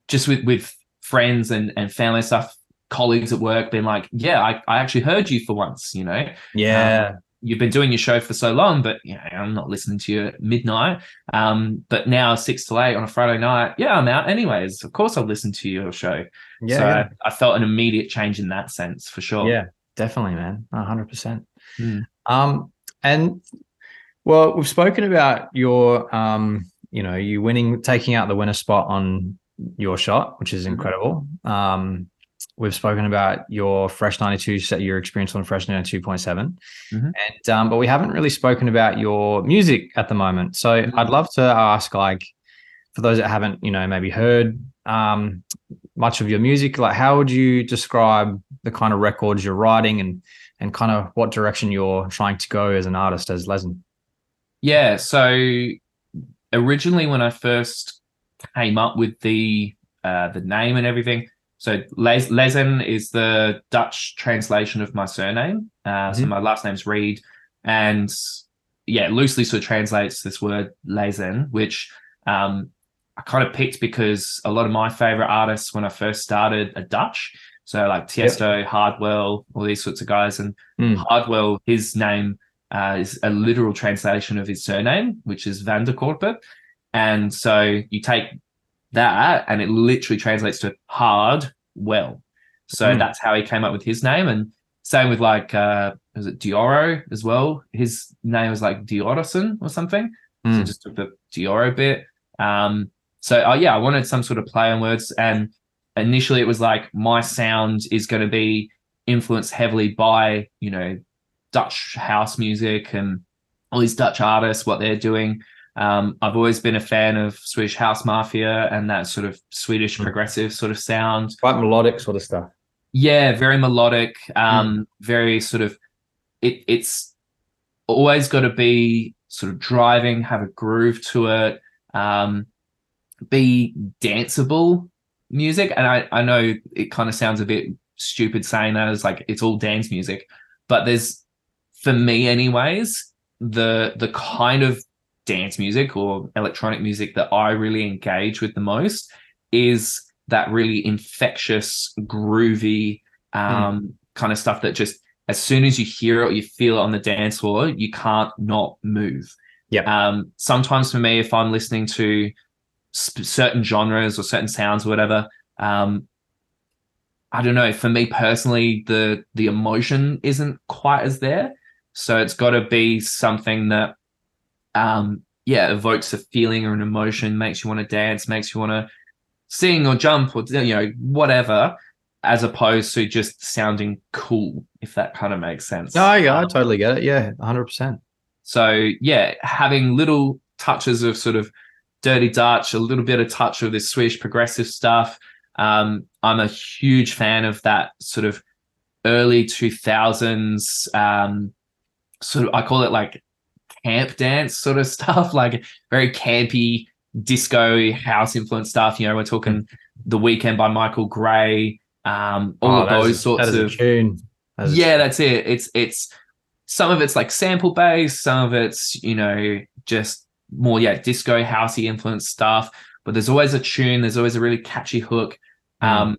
just with with friends and and family stuff colleagues at work being like, yeah, I, I actually heard you for once, you know? Yeah. Um, you've been doing your show for so long, but you know, I'm not listening to you at midnight. Um, but now six to eight on a Friday night, yeah, I'm out anyways. Of course, I'll listen to your show. Yeah, so yeah. I, I, felt an immediate change in that sense for sure. Yeah, definitely, man, hundred percent. Hmm. Um, and well, we've spoken about your um you know, you winning, taking out the winner spot on Yourshot, which is incredible. Um, we've spoken about your fresh 92 set your experience on fresh 92.7 mm-hmm. and um, but we haven't really spoken about your music at the moment so mm-hmm. i'd love to ask like for those that haven't you know maybe heard um, much of your music like how would you describe the kind of records you're writing and and kind of what direction you're trying to go as an artist as Lezen yeah so originally when i first came up with the uh, the name and everything so Les- Lezen is the Dutch translation of my surname. Uh, mm-hmm. So my last name's Reid, and yeah, loosely sort of translates this word Lezen, which um, I kind of picked because a lot of my favorite artists when I first started are Dutch. So like Tiesto, yep. Hardwell, all these sorts of guys, and mm. Hardwell, his name uh, is a literal translation of his surname, which is Van der Korpen. And so you take that and it literally translates to hard well. So mm. that's how he came up with his name. And same with like uh was it Dyro as well? His name was like Dioroson or something. Mm. So just took the Dioro bit. Um so oh yeah, I wanted some sort of play on words. And initially it was like my sound is going to be influenced heavily by, you know, Dutch house music and all these Dutch artists, what they're doing. Um, I've always been a fan of Swedish House Mafia and that sort of Swedish mm. progressive sort of sound. Quite melodic sort of stuff. Yeah, very melodic. Um, mm. very sort of it, it's always got to be sort of driving, have a groove to it, um, be danceable music. And I, I know it kind of sounds a bit stupid saying that as like it's all dance music, but there's for me anyways, the the kind of dance music or electronic music that I really engage with the most is that really infectious, groovy um, mm. kind of stuff that just as soon as you hear it or you feel it on the dance floor, you can't not move. Yeah. Um, sometimes for me, if I'm listening to sp- certain genres or certain sounds or whatever, um, I don't know. For me personally, the the emotion isn't quite as there. So it's got to be something that um, yeah, evokes a feeling or an emotion, makes you want to dance, makes you want to sing or jump or you know whatever, as opposed to just sounding cool. If that kind of makes sense. Oh yeah, I totally get it. Yeah, hundred percent. So yeah, having little touches of sort of dirty Dutch, a little bit of touch of this Swedish progressive stuff. Um, I'm a huge fan of that sort of early 2000s um, sort of I call it like camp dance sort of stuff, like very campy disco house influence stuff. You know, we're talking The Weekend by Michael Gray, um, all oh, of those sorts of tune. That yeah, that's it. It's it's some of it's like sample based, some of it's you know just more yeah disco housey influence stuff. But there's always a tune. There's always a really catchy hook. Mm. Um,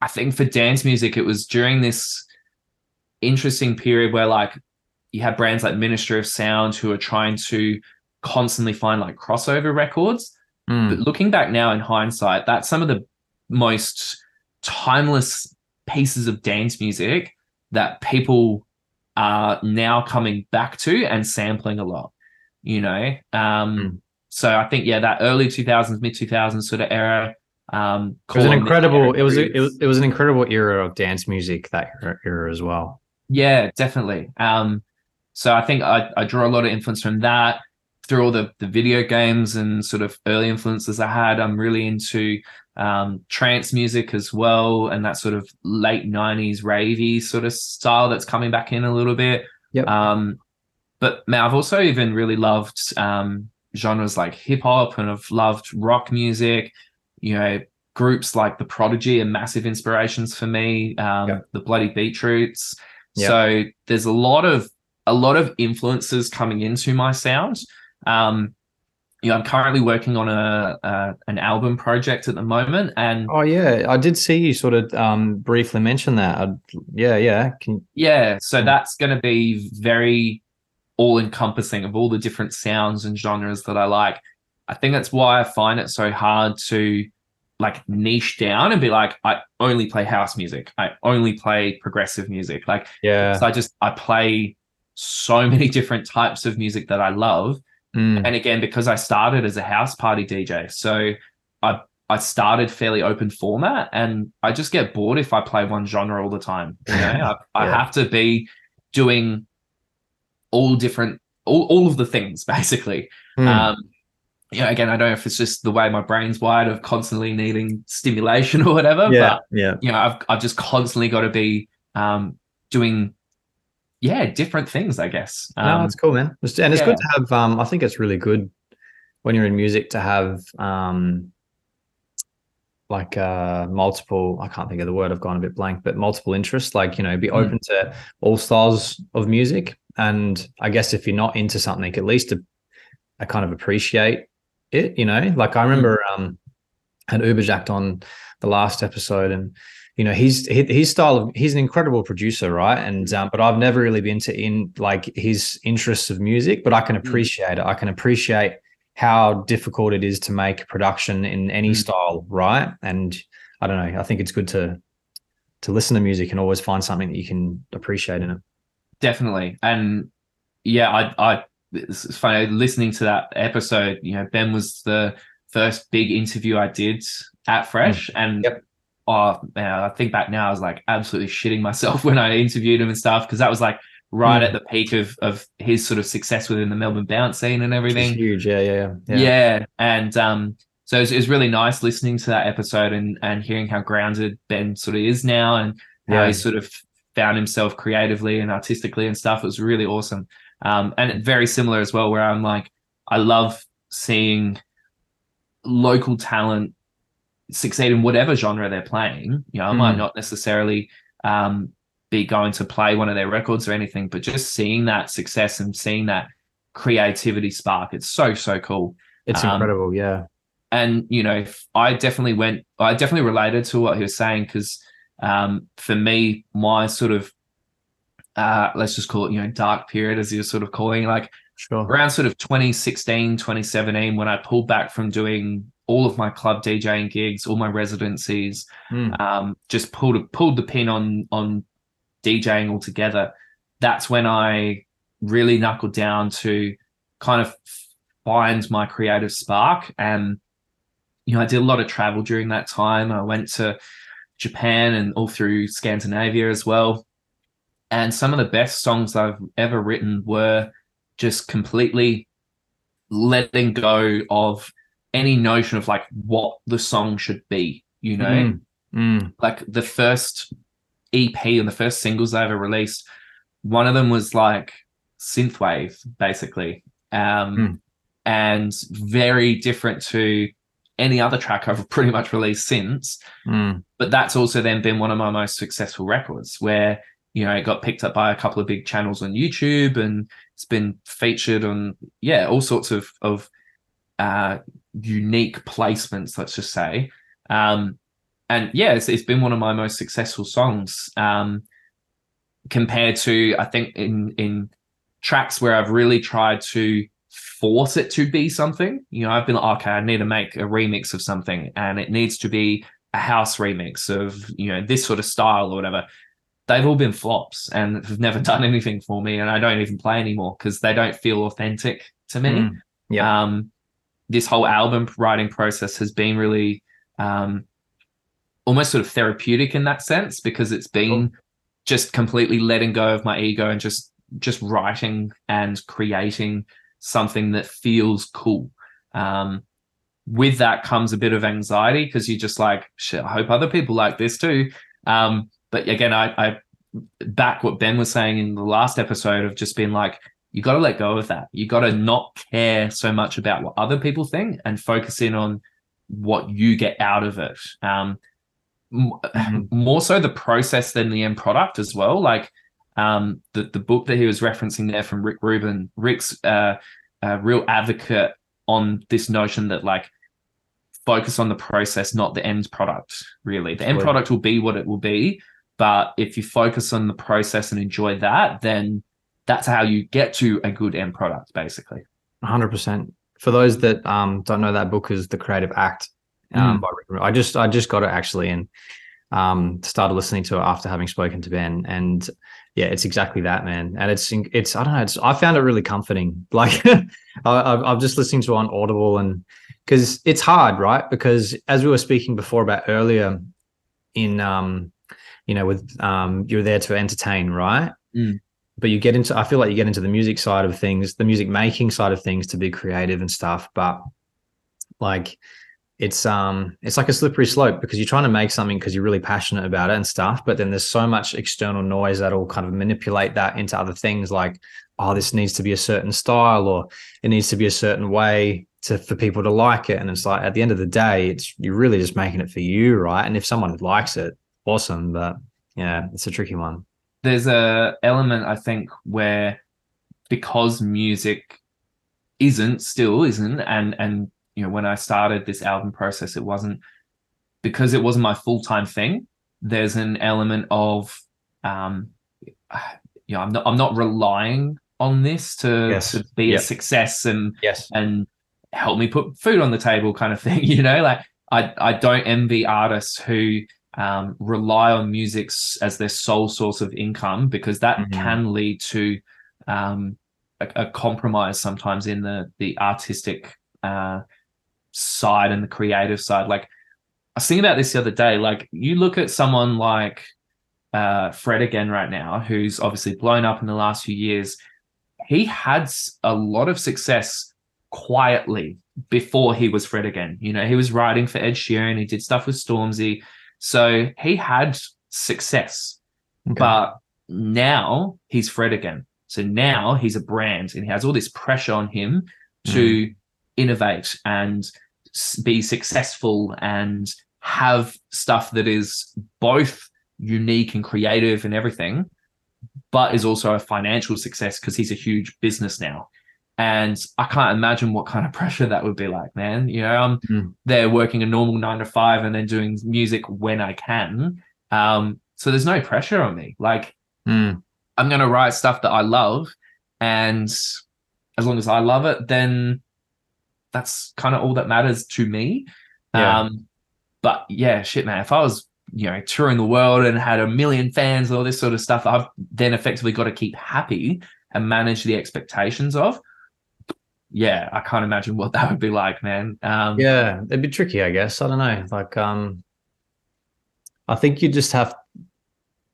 I think for dance music, it was during this interesting period where like you have brands like Ministry of Sound who are trying to constantly find like crossover records. Mm. But looking back now in hindsight, that's some of the most timeless pieces of dance music that people are now coming back to and sampling a lot, you know? Um, mm. So I think, yeah, that early 2000s, mid 2000s sort of era. Um, it was an incredible, it was, a, it was, it was an incredible era of dance music that era, era as well. Yeah, definitely. Um, so I think I, I draw a lot of influence from that through all the, the video games and sort of early influences I had. I'm really into um, trance music as well, and that sort of late 90s ravey sort of style that's coming back in a little bit. Yep. Um, but man, I've also even really loved um, genres like hip hop and I've loved rock music. You know, groups like The Prodigy are massive inspirations for me. Um, yep. The Bloody Beetroots. Yep. So there's a lot of a lot of influences coming into my sound. Um, you know, I'm currently working on a, a, an album project at the moment, and oh yeah, I did see you sort of um, briefly mention that. I'd, yeah, yeah, Can... yeah. So that's going to be very all encompassing of all the different sounds and genres that I like. I think that's why I find it so hard to like niche down and be like, I only play house music. I only play progressive music. Like, yeah. So I just I play so many different types of music that I love. Mm. And again, because I started as a house party DJ, so I I started fairly open format, and I just get bored if I play one genre all the time. You know, I, I have to be doing all different, all, all of the things basically. Mm. Um, you know, again, I don't know if it's just the way my brain's wired of constantly needing stimulation or whatever, yeah, but yeah. you know, I've I've just constantly got to be um, doing, yeah, different things. I guess. no, Um, it's cool, man. And it's yeah. good to have. Um, I think it's really good when you're in music to have um, like uh, multiple. I can't think of the word. I've gone a bit blank, but multiple interests. Like you know, be Mm. open to all styles of music. And I guess if you're not into something, at least to, I kind of appreciate it. You know, like I remember um, had Uberjak'd on the last episode, and you know he's he, his style of he's an incredible producer right? And um, but i've never really been to in like his interests of music but i can appreciate it. I can appreciate how difficult it is to make production in any Mm. style right? And i don't know i think it's good to to listen to music and always find something that you can appreciate in it. Definitely. And yeah i i it's funny listening to that episode you know ben was the first big interview i did at fresh and Yep. Oh man i think back now i was like absolutely shitting myself when i interviewed him and stuff because that was like right Mm. at the peak of of his sort of success within the melbourne bounce scene and everything huge yeah yeah yeah yeah, and um, so it's, it's really nice listening to that episode and and hearing how grounded Ben sort of is now and how Yeah. he sort of found himself creatively and artistically and stuff. It was really awesome, um, and very similar as well. Where I'm like, I love seeing local talent succeed in whatever genre they're playing. You know, I might Mm. not necessarily um, be going to play one of their records or anything, but just seeing that success and seeing that creativity spark, it's so so cool it's Um, incredible yeah and you know if- i definitely went i definitely related to what he was saying because um for me my sort of uh let's just call it you know dark period as you're sort of calling like sure around sort of 2016 2017 when i pulled back from doing all of my club djing gigs all my residencies Mm. um just pulled pulled the pin on on djing altogether. That's when i really knuckled down to kind of find my creative spark. And you know i did a lot of travel during that time. I went to japan and all through scandinavia as well. And some of the best songs i've ever written were just completely letting go of any notion of like what the song should be you know Mm. Mm. like the first EP and the first singles I ever released, one of them was like synthwave, basically, um, Hmm. and very different to any other track I've pretty much released since. Mm. But that's also then been one of my most successful records, where you know it got picked up by a couple of big channels on YouTube, and it's been featured on yeah all sorts of of uh, unique placements. Let's just say. Um, and yeah, it's, it's been one of my most successful songs. Um, compared to I think in in tracks where I've really tried to force it to be something. You know, I've been like, okay, I need to make a remix of something, and it needs to be a house remix of you know this sort of style or whatever. They've all been flops and have never done anything for me, and I don't even play anymore because they don't feel authentic to me Mm. Yeah. um, this whole album writing process has been really um, almost sort of therapeutic in that sense because it's been just completely letting go of my ego and just just writing and creating something that feels cool. Um, with that comes a bit of anxiety because you're just like, shit, I hope other people like this too. Um, but again, I, I back what Ben was saying in the last episode of just being like, you got to let go of that. You got to not care so much about what other people think and focus in on what you get out of it. Um, m- Mhm. More so the process than the end product as well. Like um, the the book that he was referencing there from Rick Rubin. Rick's uh, a real advocate on this notion that like focus on the process, not the end product. Really, the end product will be what it will be. But if you focus on the process and enjoy that, then that's how you get to a good end product, basically. hundred percent. For those that um don't know, that book is The Creative Act. Um, Mm. by Rick I just I just got it actually, and um, started listening to it after having spoken to Ben, and yeah, it's exactly that, man. And it's it's I don't know, it's I found it really comforting. Like I, I'm just listening to it on Audible, and because it's hard, right? Because as we were speaking before about earlier, in um, you know, with um, you're there to entertain, right? Mm. But you get into, I feel like you get into the music side of things, the music making side of things to be creative and stuff. But like it's um it's like a slippery slope because you're trying to make something because you're really passionate about it and stuff but then there's so much external noise that'll kind of manipulate that into other things like oh this needs to be a certain style or it needs to be a certain way to for people to like it and it's like at the end of the day it's you're really just making it for you right and if someone likes it awesome but yeah it's a tricky one there's a element i think where because music isn't still isn't and and you know when I started this album process, it wasn't because it wasn't my full time thing. There's an element of um, you know I'm not I'm not relying on this to, yes. to be yep. a success and yes and help me put food on the table kind of thing you know like i i don't envy artists who um, rely on music as their sole source of income because that mm-hmm. can lead to um, a, a, compromise sometimes in the the artistic uh, side and the creative side. Like I was thinking about this the other day. Like you look at someone like uh, Fred again right now, who's obviously blown up in the last few years. He had a lot of success quietly before he was Fred again. You know, he was writing for Ed Sheeran. He did stuff with Stormzy, so he had success. Okay. But now he's Fred again. So now he's a brand, and he has all this pressure on him to mm. innovate and be successful and have stuff that is both unique and creative and everything, but is also a financial success because he's a huge business now. And I can't imagine what kind of pressure that would be like, man. You know, I'm mm. there working a normal nine to five and then doing music when I can. Um, so there's no pressure on me. Like, mm. I'm going to write stuff that I love. And as long as I love it, then that's kind of all that matters to me. Yeah. Um, but yeah, shit, man. If I was, you know, touring the world and had a million fans, and all this sort of stuff, I've then effectively got to keep happy and manage the expectations of. Yeah, I can't imagine what that would be like, man. Um, yeah, it'd be tricky, I guess. I don't know. Like, um, I think you just have,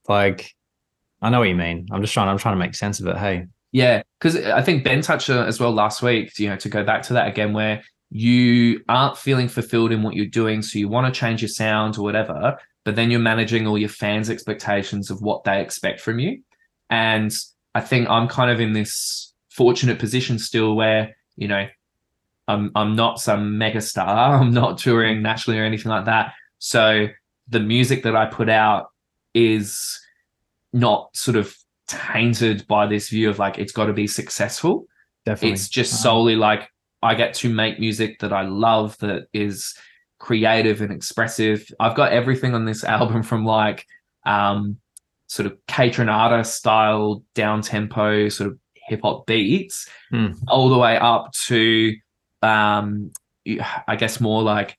like, I know what you mean. I'm just trying. I'm trying to make sense of it. Hey, yeah, because I think Ben touched on as well last week. You know, to go back to that again, where you aren't feeling fulfilled in what you're doing, so you want to change your sound or whatever, but then you're managing all your fans' expectations of what they expect from you. And I think I'm kind of in this fortunate position still where you know I'm I'm not some mega star. I'm not touring nationally or anything like that. So the music that I put out is not sort of tainted by this view of like it's got to be successful. Definitely. It's just solely like I get to make music that I love that is creative and expressive. I've got everything on this album from like um sort of Kaytranada style down tempo sort of hip hop beats hmm. all the way up to um I guess more like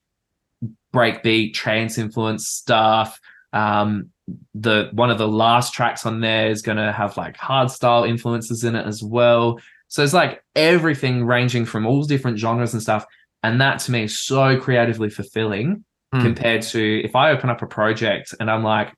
breakbeat trance influence stuff um the one of the last tracks on there is going to have like hard style influences in it as well. So it's like everything ranging from all different genres and stuff. And that to me is so creatively fulfilling mm. compared to if I open up a project and I'm like,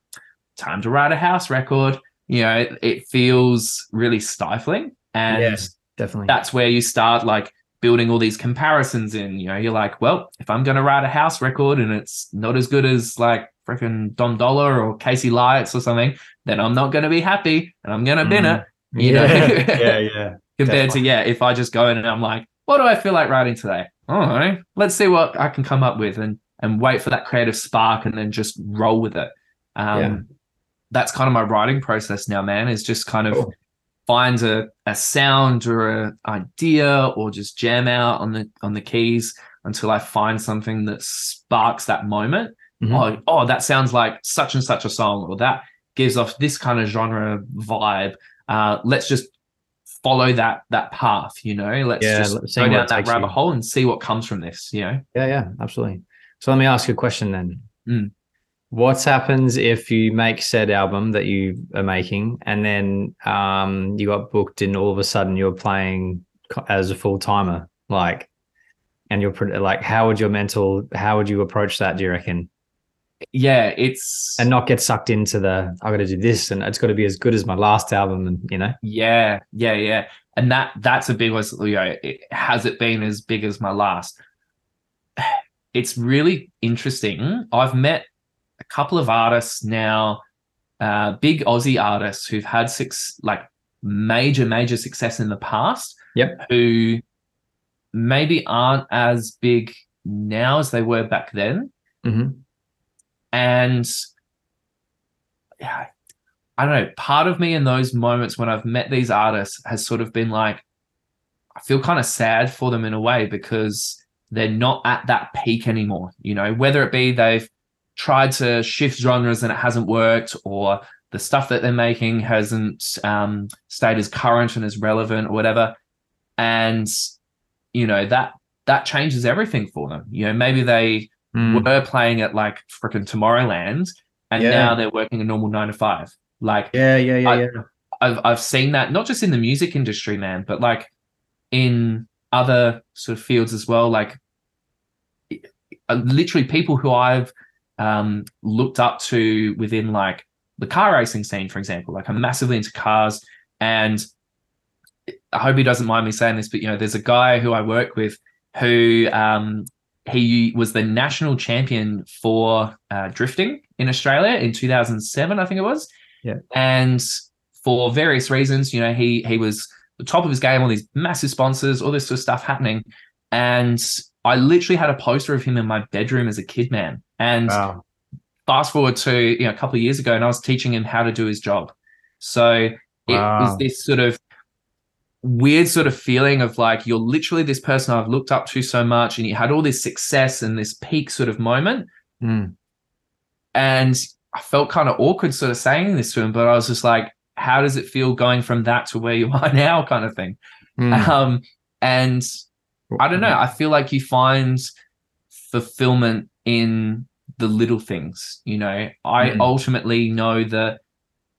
time to write a house record, you know, it, it feels really stifling. And yeah, definitely that's where you start like building all these comparisons in. You know, you're like, well, if I'm going to write a house record and it's not as good as like freaking Dom Dolla or Casey Lights or something, then I'm not going to be happy and I'm going to bin it. Mm. You yeah. know, yeah, yeah. Compared Definitely. to yeah, if I just go in and I'm like, what do I feel like writing today? All right, let's see what I can come up with and and wait for that creative spark and then just roll with it. Um, yeah. That's kind of my writing process now, man. Is just kind of cool. Find a, a sound or an idea or just jam out on the on the keys until I find something that sparks that moment Mm-hmm. Oh, oh, that sounds like such and such a song, or that gives off this kind of genre vibe. Uh, let's just follow that that path, you know. Let's yeah, just go down that rabbit you. hole and see what comes from this, you know. Yeah, yeah, absolutely. So let me ask you a question then. Mm. What happens if you make said album that you are making and then um, you got booked and all of a sudden you're playing as a full timer? Like, and you're like, how would your mental, how would you approach that? Do you reckon? Yeah, it's and not get sucked into the I got to do this and it's got to be as good as my last album, and you know. Yeah, yeah, yeah, and that that's a big one. You know, it, has it been as big as my last? It's really interesting. I've met couple of artists now, uh, big Aussie artists who've had six like major major success in the past. Yep. Who maybe aren't as big now as they were back then. Mm-hmm. And yeah, I don't know. Part of me in those moments when I've met these artists has sort of been like, I feel kind of sad for them in a way because they're not at that peak anymore. You know, whether it be they've tried to shift genres and it hasn't worked, or the stuff that they're making hasn't um, stayed as current and as relevant or whatever. And you know that that changes everything for them. You know, maybe they mm. were playing at like freaking Tomorrowland, and yeah. now they're working a normal nine to five. Like, yeah, yeah, yeah, I, yeah. I've I've seen that not just in the music industry, man, but like in other sort of fields as well. Like, literally people who I've um, looked up to within like the car racing scene, for example. Like, I'm massively into cars, and I hope he doesn't mind me saying this, but you know, there's a guy who I work with who um, he was the national champion for uh, drifting in Australia in 2007, I think it was. Yeah. And for various reasons, you know, he he was the top of his game, all these massive sponsors, all this sort of stuff happening. And I literally had a poster of him in my bedroom as a kid, man. And wow. fast forward to you know a couple of years ago, and I was teaching him how to do his job. So it wow. was this sort of weird sort of feeling of like you're literally this person I've looked up to so much, and you had all this success and this peak sort of moment. Mm. And I felt kind of awkward sort of saying this to him, but I was just like, how does it feel going from that to where you are now, kind of thing. Mm. Um, and I don't know. I feel like you find fulfillment in the little things. You know, I mm. ultimately know that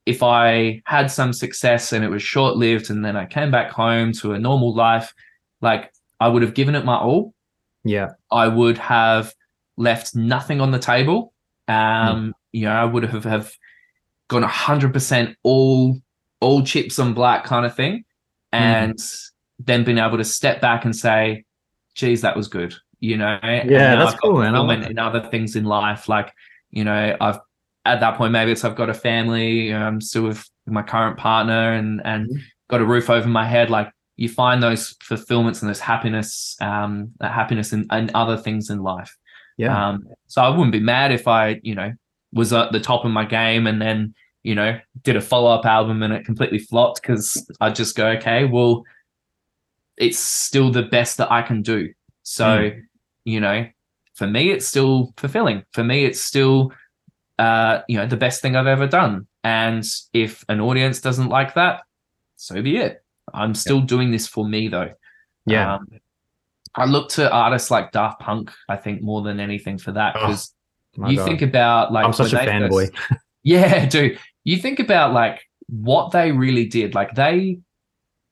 if I had some success and it was short lived and then I came back home to a normal life, like I would have given it my all. Yeah. I would have left nothing on the table. Um, mm. you know, I would have have gone hundred percent all all chips on black kind of thing. Hmm. And mm. Then being able to step back and say, geez, that was good. You know, yeah, that's cool, man. Like in other things in life, like you know, I've at that point maybe it's I've got a family, I'm still with my current partner, and and mm-hmm. got a roof over my head. Like you find those fulfillments and this happiness, um, that happiness and, and other things in life. Yeah. Um, so I wouldn't be mad if I, you know, was at the top of my game and then, you know, did a follow up album and it completely flopped because I just go, okay, well, it's still the best that I can do. So, mm. you know, for me, it's still fulfilling. For me, it's still uh, you know, the best thing I've ever done. And if an audience doesn't like that, so be it. I'm still yeah. doing this for me though. Yeah. Um, I look to artists like Daft Punk, I think, more than anything for that. Because oh, you God. think about like I'm such a fanboy. yeah, dude. You think about like what they really did. Like they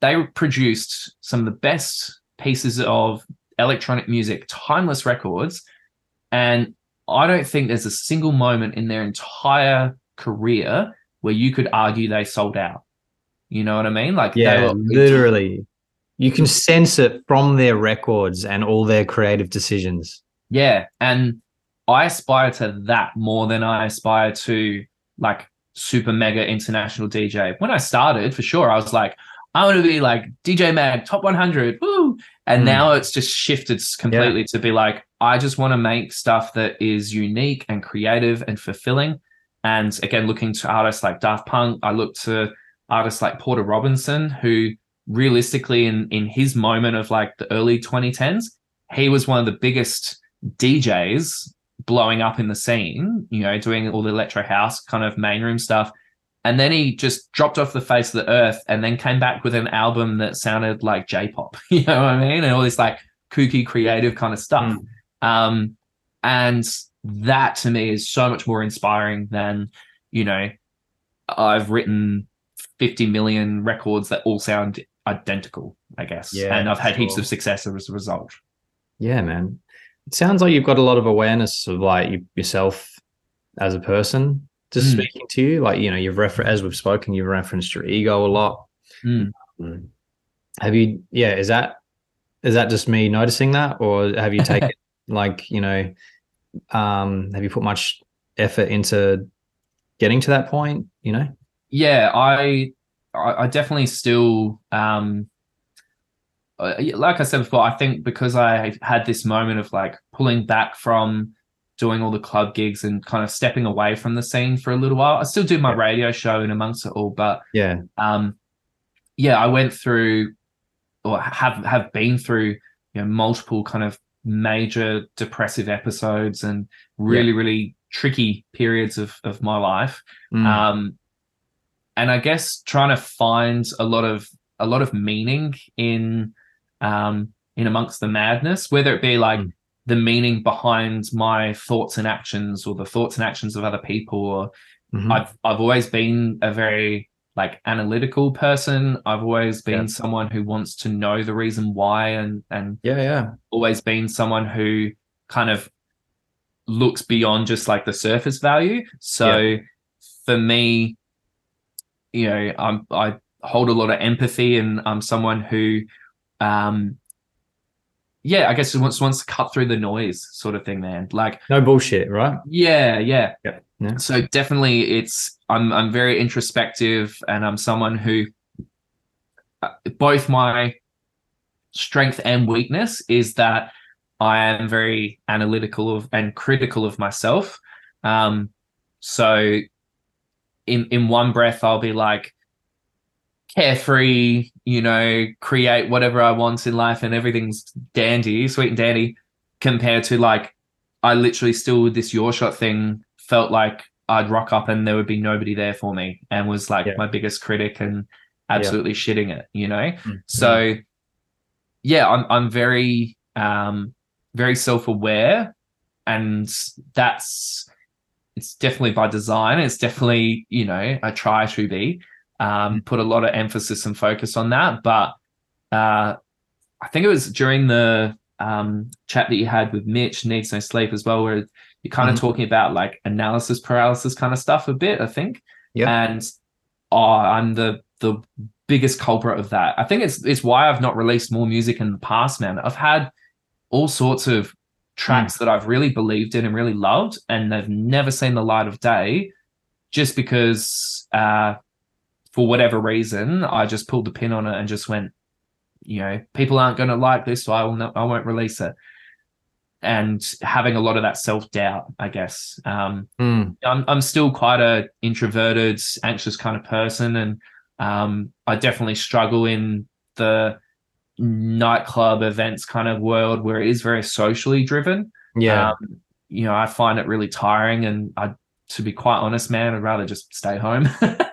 they produced some of the best pieces of electronic music, timeless records, and I don't think there's a single moment in their entire career where you could argue they sold out. You know what I mean? Like, yeah, literally, you can sense it from their records and all their creative decisions. Yeah, and I aspire to that more than I aspire to like super mega international DJ. When I started, for sure, I was like, I want to be like DJ Mag top 100, woo! And mm. now it's just shifted completely yeah. to be like, I just want to make stuff that is unique and creative and fulfilling. And again, looking to artists like Daft Punk, I look to artists like Porter Robinson, who realistically, in in his moment of like the early 2010s, he was one of the biggest DJs blowing up in the scene. You know, doing all the electro house kind of main room stuff. And then he just dropped off the face of the earth and then came back with an album that sounded like J-pop. You know what I mean? And all this like kooky creative kind of stuff. Mm. Um, and that to me is so much more inspiring than you know i've written 50 million records that all sound identical i guess Yeah, and i've had heaps of success as a result Yeah, man. It sounds like you've got a lot of awareness of like yourself as a person. Just Mm. speaking to you, like you know, you've refer as we've spoken, you've referenced your ego a lot. Mm. Have you? Yeah, is that is that just me noticing that, or have you taken like you know, um, have you put much effort into getting to that point? You know. yeah i i, I definitely still um uh, like i said before i think because i had this moment of like pulling back from doing all the club gigs and kind of stepping away from the scene for a little while i still do my Yeah. radio show and amongst it all but Yeah. um yeah i went through or have have been through you know multiple kind of major depressive episodes and really really tricky periods of of my life Mm. um and i guess trying to find a lot of a lot of meaning in um in amongst the madness whether it be like Mm. The meaning behind my thoughts and actions or the thoughts and actions of other people or Mhm. i've i've always been a very like analytical person i've always been Yeah. someone who wants to know the reason why and and yeah, yeah, always been someone who kind of looks beyond just like the surface value. So for me, you know, I'm I hold a lot of empathy and I'm someone who um yeah, I guess wants wants to cut through the noise sort of thing, man. Like no bullshit, right? yeah, yeah. Yeah, yeah. So definitely it's I'm I'm very introspective and I'm someone who uh, both my strength and weakness is that I am very analytical of and critical of myself. Um so in in one breath I'll be like carefree, you know, create whatever I want in life and everything's dandy, sweet and dandy, compared to like I literally still with this Yourshot thing felt like I'd rock up and there would be nobody there for me and was like Yeah. my biggest critic and absolutely shitting it, you know? Mm. So yeah, I'm I'm very um very self-aware and that's it's definitely by design. It's definitely, you know, I try to be um put a lot of emphasis and focus on that, but uh I think it was during the um chat that you had with Mitch needs no sleep as well where you're kind Mhm. of talking about like analysis paralysis kind of stuff a bit, I think. Yeah. And oh, I'm the the biggest culprit of that. I think it's it's why I've not released more music in the past, man. I've had all sorts of tracks that I've really believed in and really loved, and they've never seen the light of day, just because uh, for whatever reason I just pulled the pin on it and just went, you know, people aren't going to like this, so I will not, I won't release it. And having a lot of that self doubt, I guess. Um, Mm. I'm I'm still quite a introverted, anxious kind of person, and um, I definitely struggle in the nightclub events kind of world where it is very socially driven. Yeah, Um, you know, I find it really tiring, and I, to be quite honest, man, I'd rather just stay home.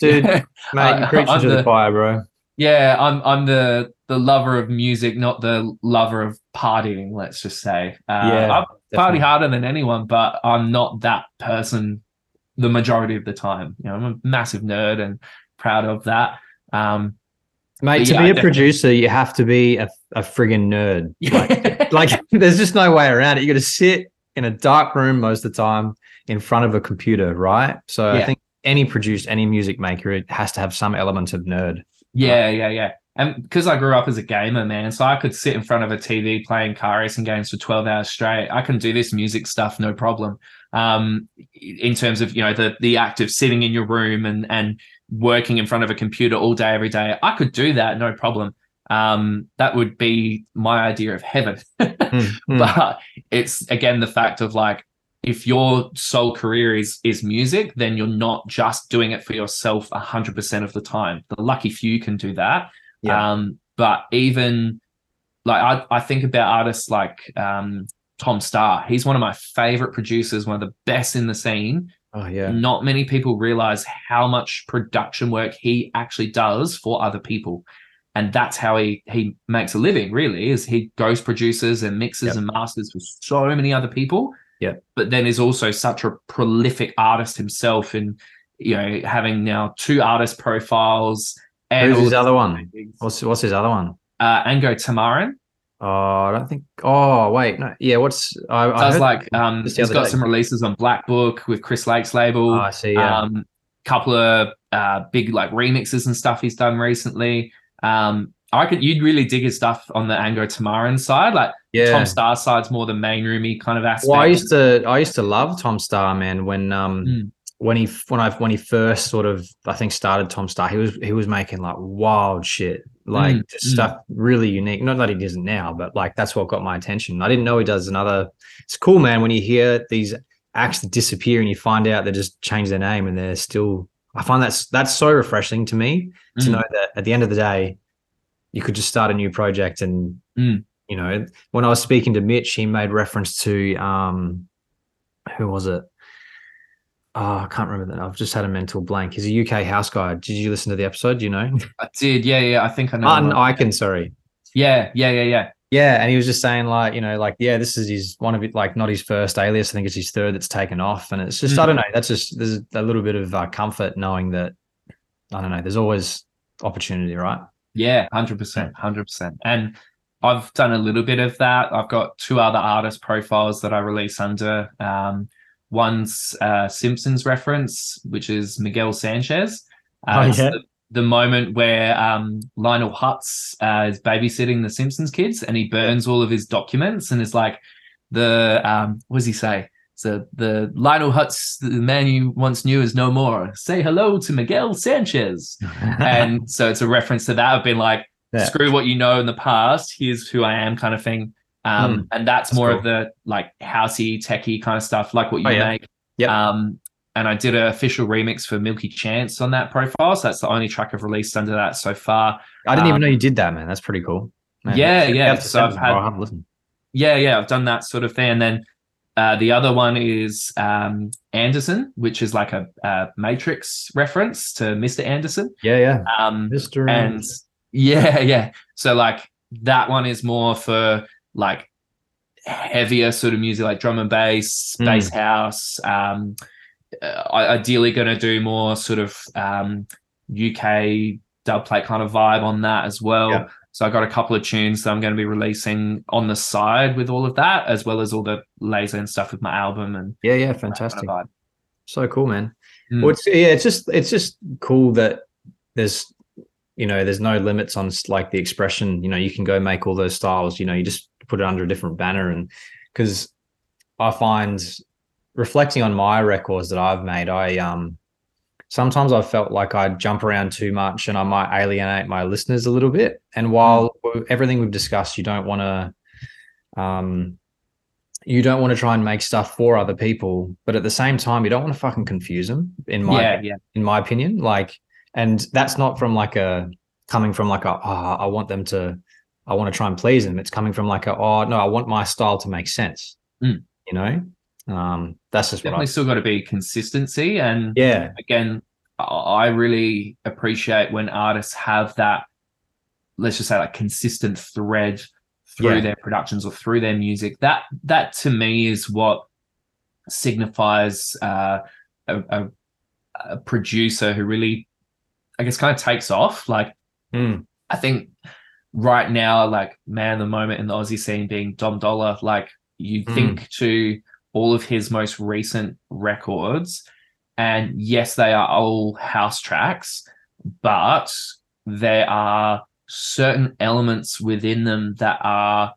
Dude, Yeah. mate, you're preaching I'm to the, the- bro. Yeah, I'm I'm the the lover of music, not the lover of partying. Let's just say, uh, Yeah, I party harder than anyone, but I'm not that person the majority of the time. You know, I'm a massive nerd and proud of that. Um, Mate, to yeah, be a definitely- producer, you have to be a, a friggin' nerd. Like, like there's just no way around it. You got to sit in a dark room most of the time in front of a computer, right? So I think any producer, any music maker, it has to have some element of nerd. Yeah, yeah, yeah. And because I grew up as a gamer, man, so I could sit in front of a TV playing car racing games for 12 hours straight. I can do this music stuff no problem. Um, in terms of, you know, the the act of sitting in your room and and working in front of a computer all day, every day, I could do that no problem. Um, that would be my idea of heaven. Mm, mm. but it's again the fact of like if your sole career is is music then you're not just doing it for yourself 100% of the time the lucky few can do that Yeah. um but even like i, I think about artists like um tom staar he's one of my favorite producers one of the best in the scene oh yeah. not many people realize how much production work he actually does for other people and that's how he he makes a living really is he ghost produces and mixes Yep. and masters for so many other people Yeah. But then is also such a prolific artist himself and you know, having now two artist profiles and Who's his other one? What's what's his other one? uh Ango Tamarin. Oh, I don't think. Oh, wait, no. Yeah, what's I, I Does heard- like um he's got day. some releases on Black Book with Chris Lake's label. Oh, I see. Yeah. Um couple of uh big like remixes and stuff he's done recently. Um I reckon you'd really dig his stuff on the Ango Tamarin side. Like yeah. Tom Staar side's more the main roomy kind of aspect. Well, I used to I used to love Tom Staar, man. When um Mm. when he when I when he first sort of I think started Tom Staar, he was he was making like wild shit, like Mm, just mm. stuff really unique. Not that he doesn't now, but like that's what got my attention. I didn't know he does another. It's cool, man. When you hear these acts that disappear and you find out they just changed their name and they're still. I find that's that's so refreshing to me to Mm. know that at the end of the day, you could just start a new project and Mm. You know when I was speaking to Mitch, he made reference to um who was it? Oh, I can't remember that. I've just had a mental blank. He's a UK house guy. Did you listen to the episode? You know? I did, yeah, yeah. I think I know. Martin Ikin, sorry. Yeah, yeah, yeah, yeah. Yeah, and he was just saying like, you know, like, yeah, this is his one of it, like not his first alias. I think it's his third that's taken off, and it's just I Mm. don't know. That's just there's a little bit of uh, comfort knowing that I don't know. There's always opportunity, right? Yeah, hundred percent, hundred percent. And I've done a little bit of that. I've got two other artist profiles that I release under. Um, one's uh, Simpsons reference, which is Miguel Sanchez. Uh, Oh, yeah. the, the moment where um, Lionel Hutz uh, is babysitting the Simpsons kids, and he burns all of his documents, and it's like the um, what does he say? So the Lionel Hutz, the man you once knew, is no more. Say hello to Miguel Sanchez and so it's a reference to that. I've been like, Yeah. screw what you know in the past. Here's who I am, kind of thing. Um, Hmm. and that's, That's more cool. of the like housey, techie kind of stuff, like what you Oh, yeah. make. Yep. Um, and I did an official remix for Milky Chance on that profile. So that's the only track I've released under that so far. I didn't even Um, know you did that, man. That's pretty cool. Man, Yeah, yeah. So I've had- I'll have a listen. Yeah, yeah, I've done that sort of thing. And then uh, the other one is um, Anderson, which is like a, a Matrix reference to Mr. Anderson. Yeah, yeah. Um, Mr. and yeah yeah so like that one is more for like heavier sort of music like drum and bass Mm. bass house um uh, ideally going to do more sort of um uk dub plate kind of vibe on that as well Yeah. so i got a couple of tunes that i'm going to be releasing on the side with all of that as well as all the Lezen and stuff with my album and yeah, yeah, that kind of fantastic. So cool, man. Mm. Well, it's, yeah, it's just it's just cool that there's you know there's no limits on like the expression. You know, you can go make all those styles. You know, you just put it under a different banner, and because I find reflecting on my records that I've made, I um sometimes I've felt like I jump around too much and I might alienate my listeners a little bit. And while everything we've discussed, you don't want to um you don't want to try and make stuff for other people, but at the same time, you don't want to fucking confuse them. In my yeah yeah in my opinion, like, and that's not from like a coming from like a oh, I want them to, I want to try and please them. It's coming from like a oh no, I want my style to make sense. Mm. You know, um, that's just what definitely I. still got to be consistency and Yeah, again, I- I really appreciate when artists have that, let's just say, like consistent thread through Yeah. their productions or through their music. That that to me is what signifies uh, a, a, a producer who really, I guess, kind of takes off. Like Mm. I think right now, like man, the moment in the Aussie scene being Dom Dolla, like you Mm. think to all of his most recent records, and yes, they are all house tracks, but there are certain elements within them that are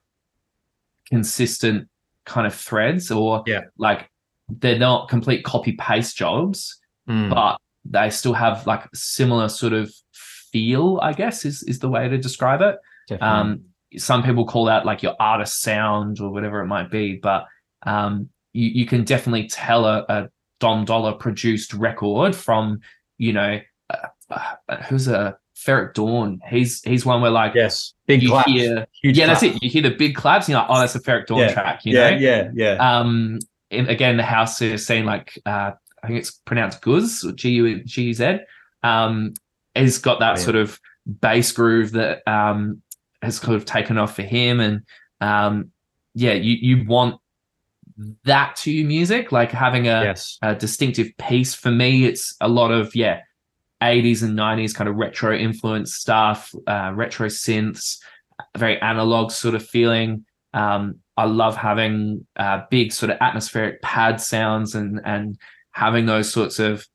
consistent kind of threads or Yeah. like they're not complete copy paste jobs Mm. but they still have like similar sort of feel i guess is is the way to describe it. Um some people call that like your artist sound or whatever it might be but um you, you can definitely tell a, a Dom Dolla produced record from you know uh, uh, who's a Ferreck Dawn he's he's one where like yes, big you claps. hear Huge yeah that's it. You hear the big claps you're like oh that's a Ferreck Dawn Yeah. track you yeah, know? yeah, yeah. um and again the house is saying like uh i think it's pronounced guz g-u g-z um has got that Oh, yeah. sort of bass groove that um has kind of taken off for him and um yeah you you want that to your music, like having a, yes. a distinctive piece. For me, it's a lot of yeah, 80s and 90s kind of retro influence stuff, uh, retro synths, very analog sort of feeling. Um, I love having uh, big sort of atmospheric pad sounds and and having those sorts of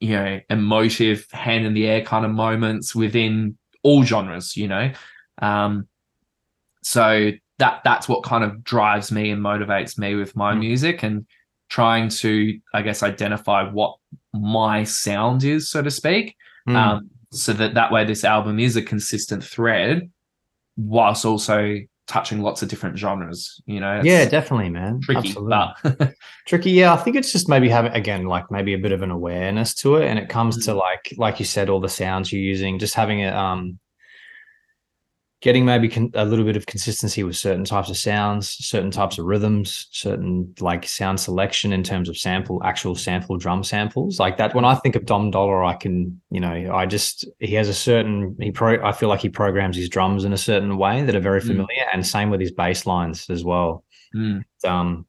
you know emotive hand in the air kind of moments within all genres. You know, um, so that that's what kind of drives me and motivates me with my mm. music and trying to i guess identify what my sound is so to speak mm. um, so that that way this album is a consistent thread whilst also touching lots of different genres you know yeah definitely man tricky Absolutely. but tricky yeah i think it's just maybe having again like maybe a bit of an awareness to it and it comes mm. to like like you said all the sounds you're using just having it um getting maybe con- a little bit of consistency with certain types of sounds, certain types of rhythms, certain like sound selection in terms of sample, actual sample drum samples like that. When I think of Dom Dolla, I can, you know, I just he has a certain he pro. I feel like he programs his drums in a certain way that are very mm. familiar, mm. and same with his bass lines as well. Mm. Um,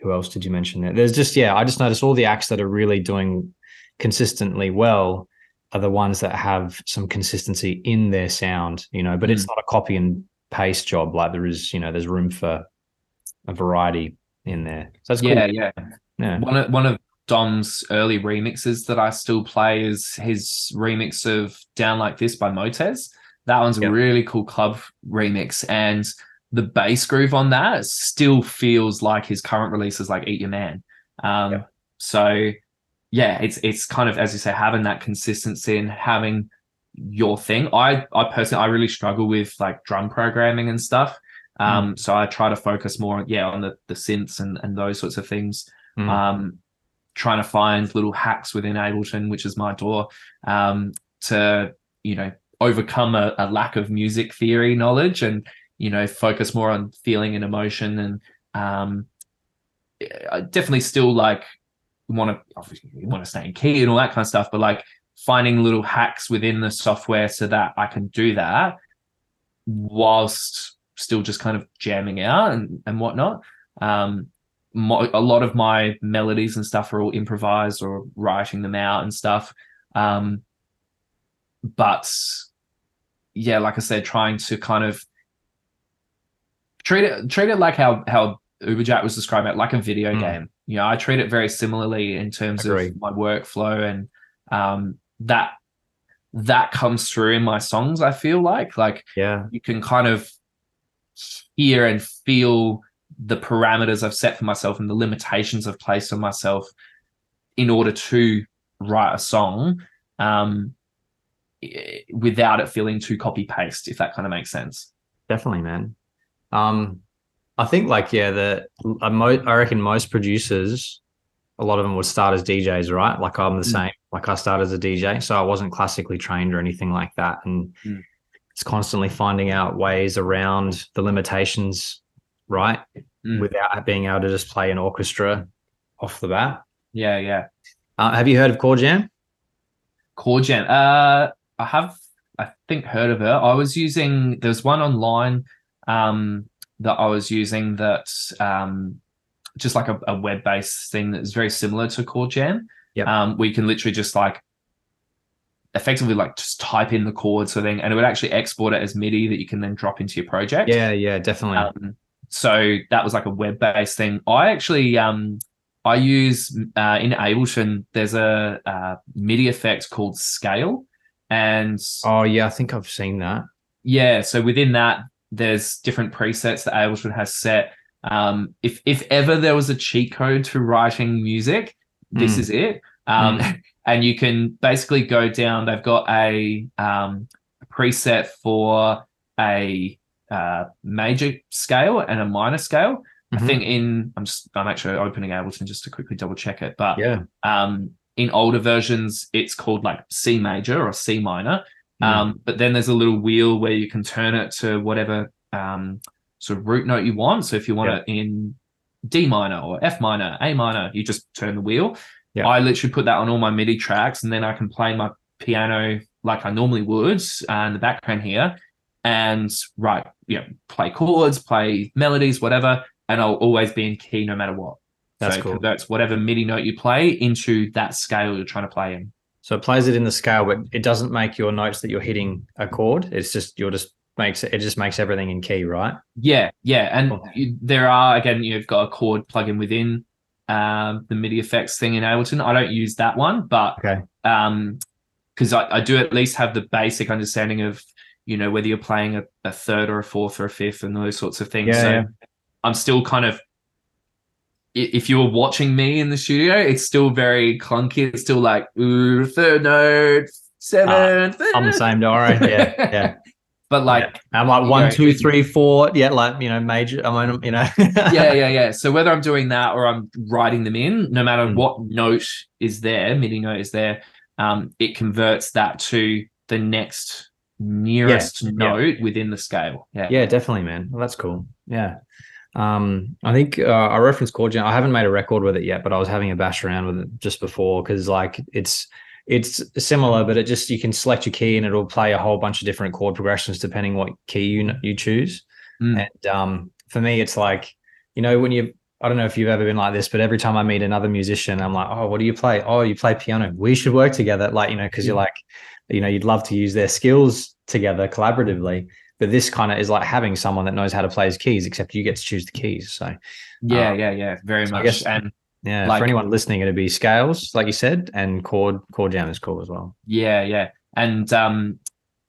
who else did you mention there? There's just yeah, I just noticed all the acts that are really doing consistently well are the ones that have some consistency in their sound, you know, but mm. it's not a copy and paste job. Like there is, you know, there's room for a variety in there. So that's yeah, cool. yeah, yeah. One of one of Dom's early remixes that I still play is his remix of Down Like This by Motez. That one's yep. a really cool club remix. And the bass groove on that still feels like his current releases like Eat Your Man. Um, yep. so yeah, it's it's kind of as you say, having that consistency and having your thing. I I personally I really struggle with like drum programming and stuff. Um, mm. so I try to focus more, yeah, on the the synths and and those sorts of things. Mm. Um, trying to find little hacks within Ableton, which is my DAW, um, to you know overcome a, a, lack of music theory knowledge and you know focus more on feeling and emotion and um, I definitely still like want to obviously want to stay in key and all that kind of stuff, but like finding little hacks within the software so that I can do that whilst still just kind of jamming out and, and whatnot. Um, mo- a lot of my melodies and stuff are all improvised or writing them out and stuff. Um, but yeah, like I said, trying to kind of treat it treat it like how how Uberjak'd was describing it, like a video mm. game you know, I treat it very similarly in terms of my workflow and um, that that comes through in my songs. I feel like like yeah, you can kind of hear and feel the parameters I've set for myself and the limitations I've placed on myself in order to write a song um, without it feeling too copy paste, if that kind of makes sense. Definitely, man. Um, I think like yeah, the I, mo- I reckon most producers, a lot of them would start as DJs, right? Like I'm the mm. same. Like I started as a DJ, so I wasn't classically trained or anything like that, and mm. it's constantly finding out ways around the limitations, right? Mm. Without being able to just play an orchestra off the bat. Yeah, yeah. Uh, have you heard of Chord Jam? Chord Jam. Uh, I have. I think heard of her. I was using. There's one online. Um, that I was using that um, just like a, a web based thing that is very similar to Chord Jam. Yeah. Um, we can literally just like effectively like just type in the chords sort of thing and it would actually export it as MIDI that you can then drop into your project. Yeah, yeah, definitely. Um, so that was like a web based thing. I actually um I use uh, in Ableton there's a, a MIDI effect called scale and oh yeah, I think I've seen that. Yeah, so within that there's different presets that Ableton has set. Um, if if ever there was a cheat code to writing music, this mm. is it. Um, mm. And you can basically go down. They've got a, um, preset for a uh, major scale and a minor scale. Mm-hmm. I think in I'm just I'm actually opening Ableton just to quickly double check it. But yeah, um, in older versions, it's called like C major or C minor. Um, but then there's a little wheel where you can turn it to whatever um, sort of root note you want. So if you want yeah. it in D minor or F minor, A minor, you just turn the wheel. Yeah. I literally put that on all my MIDI tracks, and then I can play my piano like I normally would uh, in the background here, and write, you know, play chords, play melodies, whatever. and I'll always be in key no matter what. That's so cool. it converts whatever MIDI note you play into that scale you're trying to play in. So it plays it in the scale, but it doesn't make your notes that you're hitting a chord. It's just you're just makes it, it just makes everything in key, right? Yeah, yeah, and Cool. you, there are again you've got a chord plugin within um, the MIDI effects thing in Ableton. I don't use that one, but Okay. um because I, I do at least have the basic understanding of you know whether you're playing a, a third or a fourth or a fifth and those sorts of things Yeah, so yeah. i'm still kind of if you were watching me in the studio it's still very clunky it's still like ooh third note seventh I'm the same, worry. Yeah, yeah. but like I'm like one, know, two, three, four. Yeah, like you know, major. I mean, you know. yeah yeah yeah so whether i'm doing that or i'm writing them in no matter Mm. what note is there midi note is there um it converts that to the next nearest yeah. note within the scale yeah Yeah, definitely, man. Well, that's cool. Yeah. Um, I think uh, I referenced chord jam. I haven't made a record with it yet, but I was having a bash around with it just before because like it's it's similar, but it just you can select your key and it'll play a whole bunch of different chord progressions depending what key you you choose. Mm. And um, for me, it's like you know when you I don't know if you've ever been like this, but every time I meet another musician, I'm like, oh, what do you play? Oh, you play piano. We should work together. Like, you know, because you're like, you know, you'd love to use their skills together collaboratively. But this kind of is like having someone that knows how to play his keys, except you get to choose the keys. So yeah Um, yeah yeah very so much guess- and yeah, Like- for anyone listening, it'd be scales, like you said, and chord chord jam is cool as well. Yeah, yeah. And um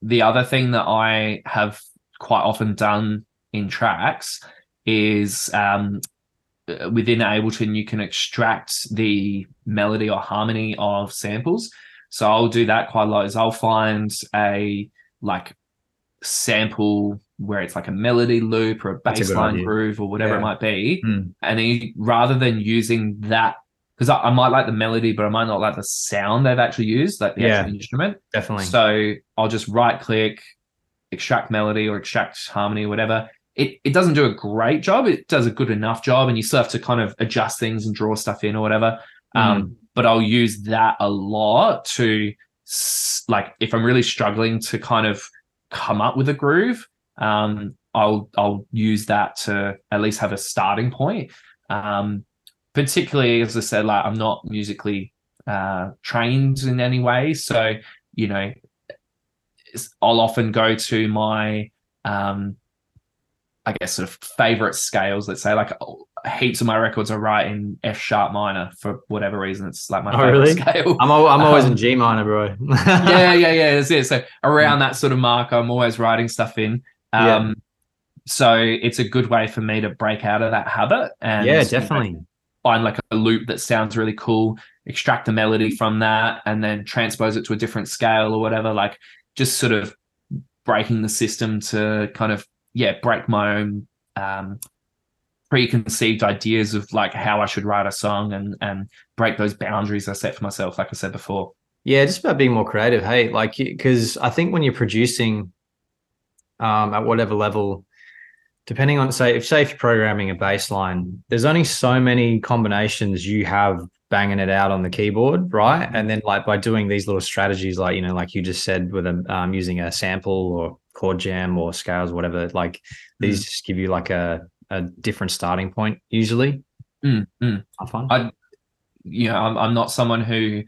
the other thing that I have quite often done in tracks is um uh, within Ableton you can extract the melody or harmony of samples. So I'll do that quite a lot is I'll find a like sample where it's like a melody loop or a That's a good bass line idea. groove or whatever Yeah. it might be Mm. and he, rather than using that because I, I might like the melody but i might not like the sound they've actually used like the Yeah. actual instrument Definitely. so i'll just right click extract melody or extract harmony or whatever it, it doesn't do a great job it does a good enough job and you still have to kind of adjust things and draw stuff in or whatever um, but i'll use that a lot to like if i'm really struggling to kind of come up with a groove um, I'll I'll use that to at least have a starting point. Um, particularly as I said, like I'm not musically uh, trained in any way, so you know, I'll often go to my um, I guess sort of favorite scales. Let's say like heaps of my records are right in F sharp minor for whatever reason. It's like my Oh, favorite really? scale. I'm al- I'm always Um, in G minor, bro. yeah, yeah, yeah. That's it. So around that sort of mark, I'm always writing stuff in. Um, Yeah. So it's a good way for me to break out of that habit and yeah, you know, definitely. find like a loop that sounds really cool, extract the melody from that, and then transpose it to a different scale or whatever. Like just sort of breaking the system to kind of yeah break my own um, preconceived ideas of like how I should write a song and and break those boundaries I set for myself. Like I said before. Yeah, just about being more creative. Hey, like because I think when you're producing um, at whatever level, depending on say if say if you're programming a bass line, there's only so many combinations you have banging it out on the keyboard, right? And then like by doing these little strategies, like you know, like you just said, with a, um, using a sample or chord jam or scales, whatever, like these just give you like a a different starting point usually. Mm, mm. I find. I- you know, I'm, I'm not someone who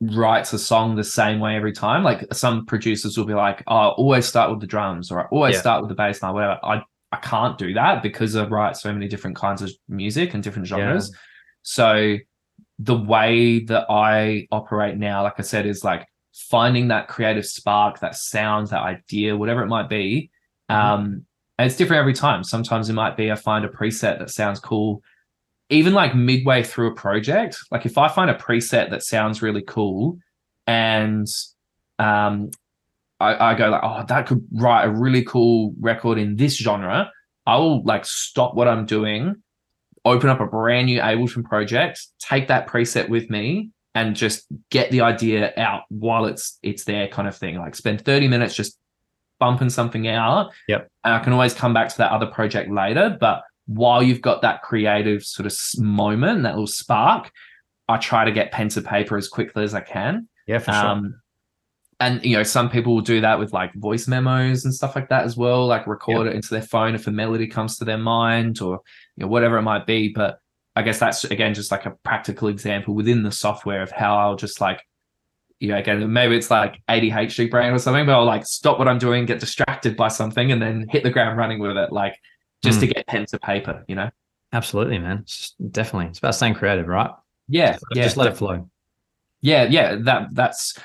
writes a song the same way every time. Like some producers will be like, oh, I always start with the drums or I always Yeah. start with the bass line, whatever. I, I can't do that because I write so many different kinds of music and different Yeah. genres. So the way that I operate now, like I said, is like finding that creative spark, that sound, that idea, whatever it might be. Mhm. Um, and it's different every time. Sometimes it might be I find a preset that sounds cool even like midway through a project, like if I find a preset that sounds really cool and um I, I go like, oh, that could write a really cool record in this genre, I will like stop what I'm doing, open up a brand new Ableton project, take that preset with me and just get the idea out while it's it's there kind of thing. Like spend 30 minutes just bumping something out. Yep. And I can always come back to that other project later. But while you've got that creative sort of moment, that little spark, I try to get pen to paper as quickly as I can. Yeah, for sure. Um, and you know, some people will do that with like voice memos and stuff like that as well, like record Yep. it into their phone if a melody comes to their mind or you know, whatever it might be. But I guess that's again just like a practical example within the software of how I'll just like, you know, again, maybe it's like ADHD brain or something, but I'll like stop what I'm doing, get distracted by something, and then hit the ground running with it, like just to get pen to paper, you know? Absolutely, man. It's definitely. It's about staying creative, right? Yeah, Just- yeah, Just let it flow. yeah yeah that that's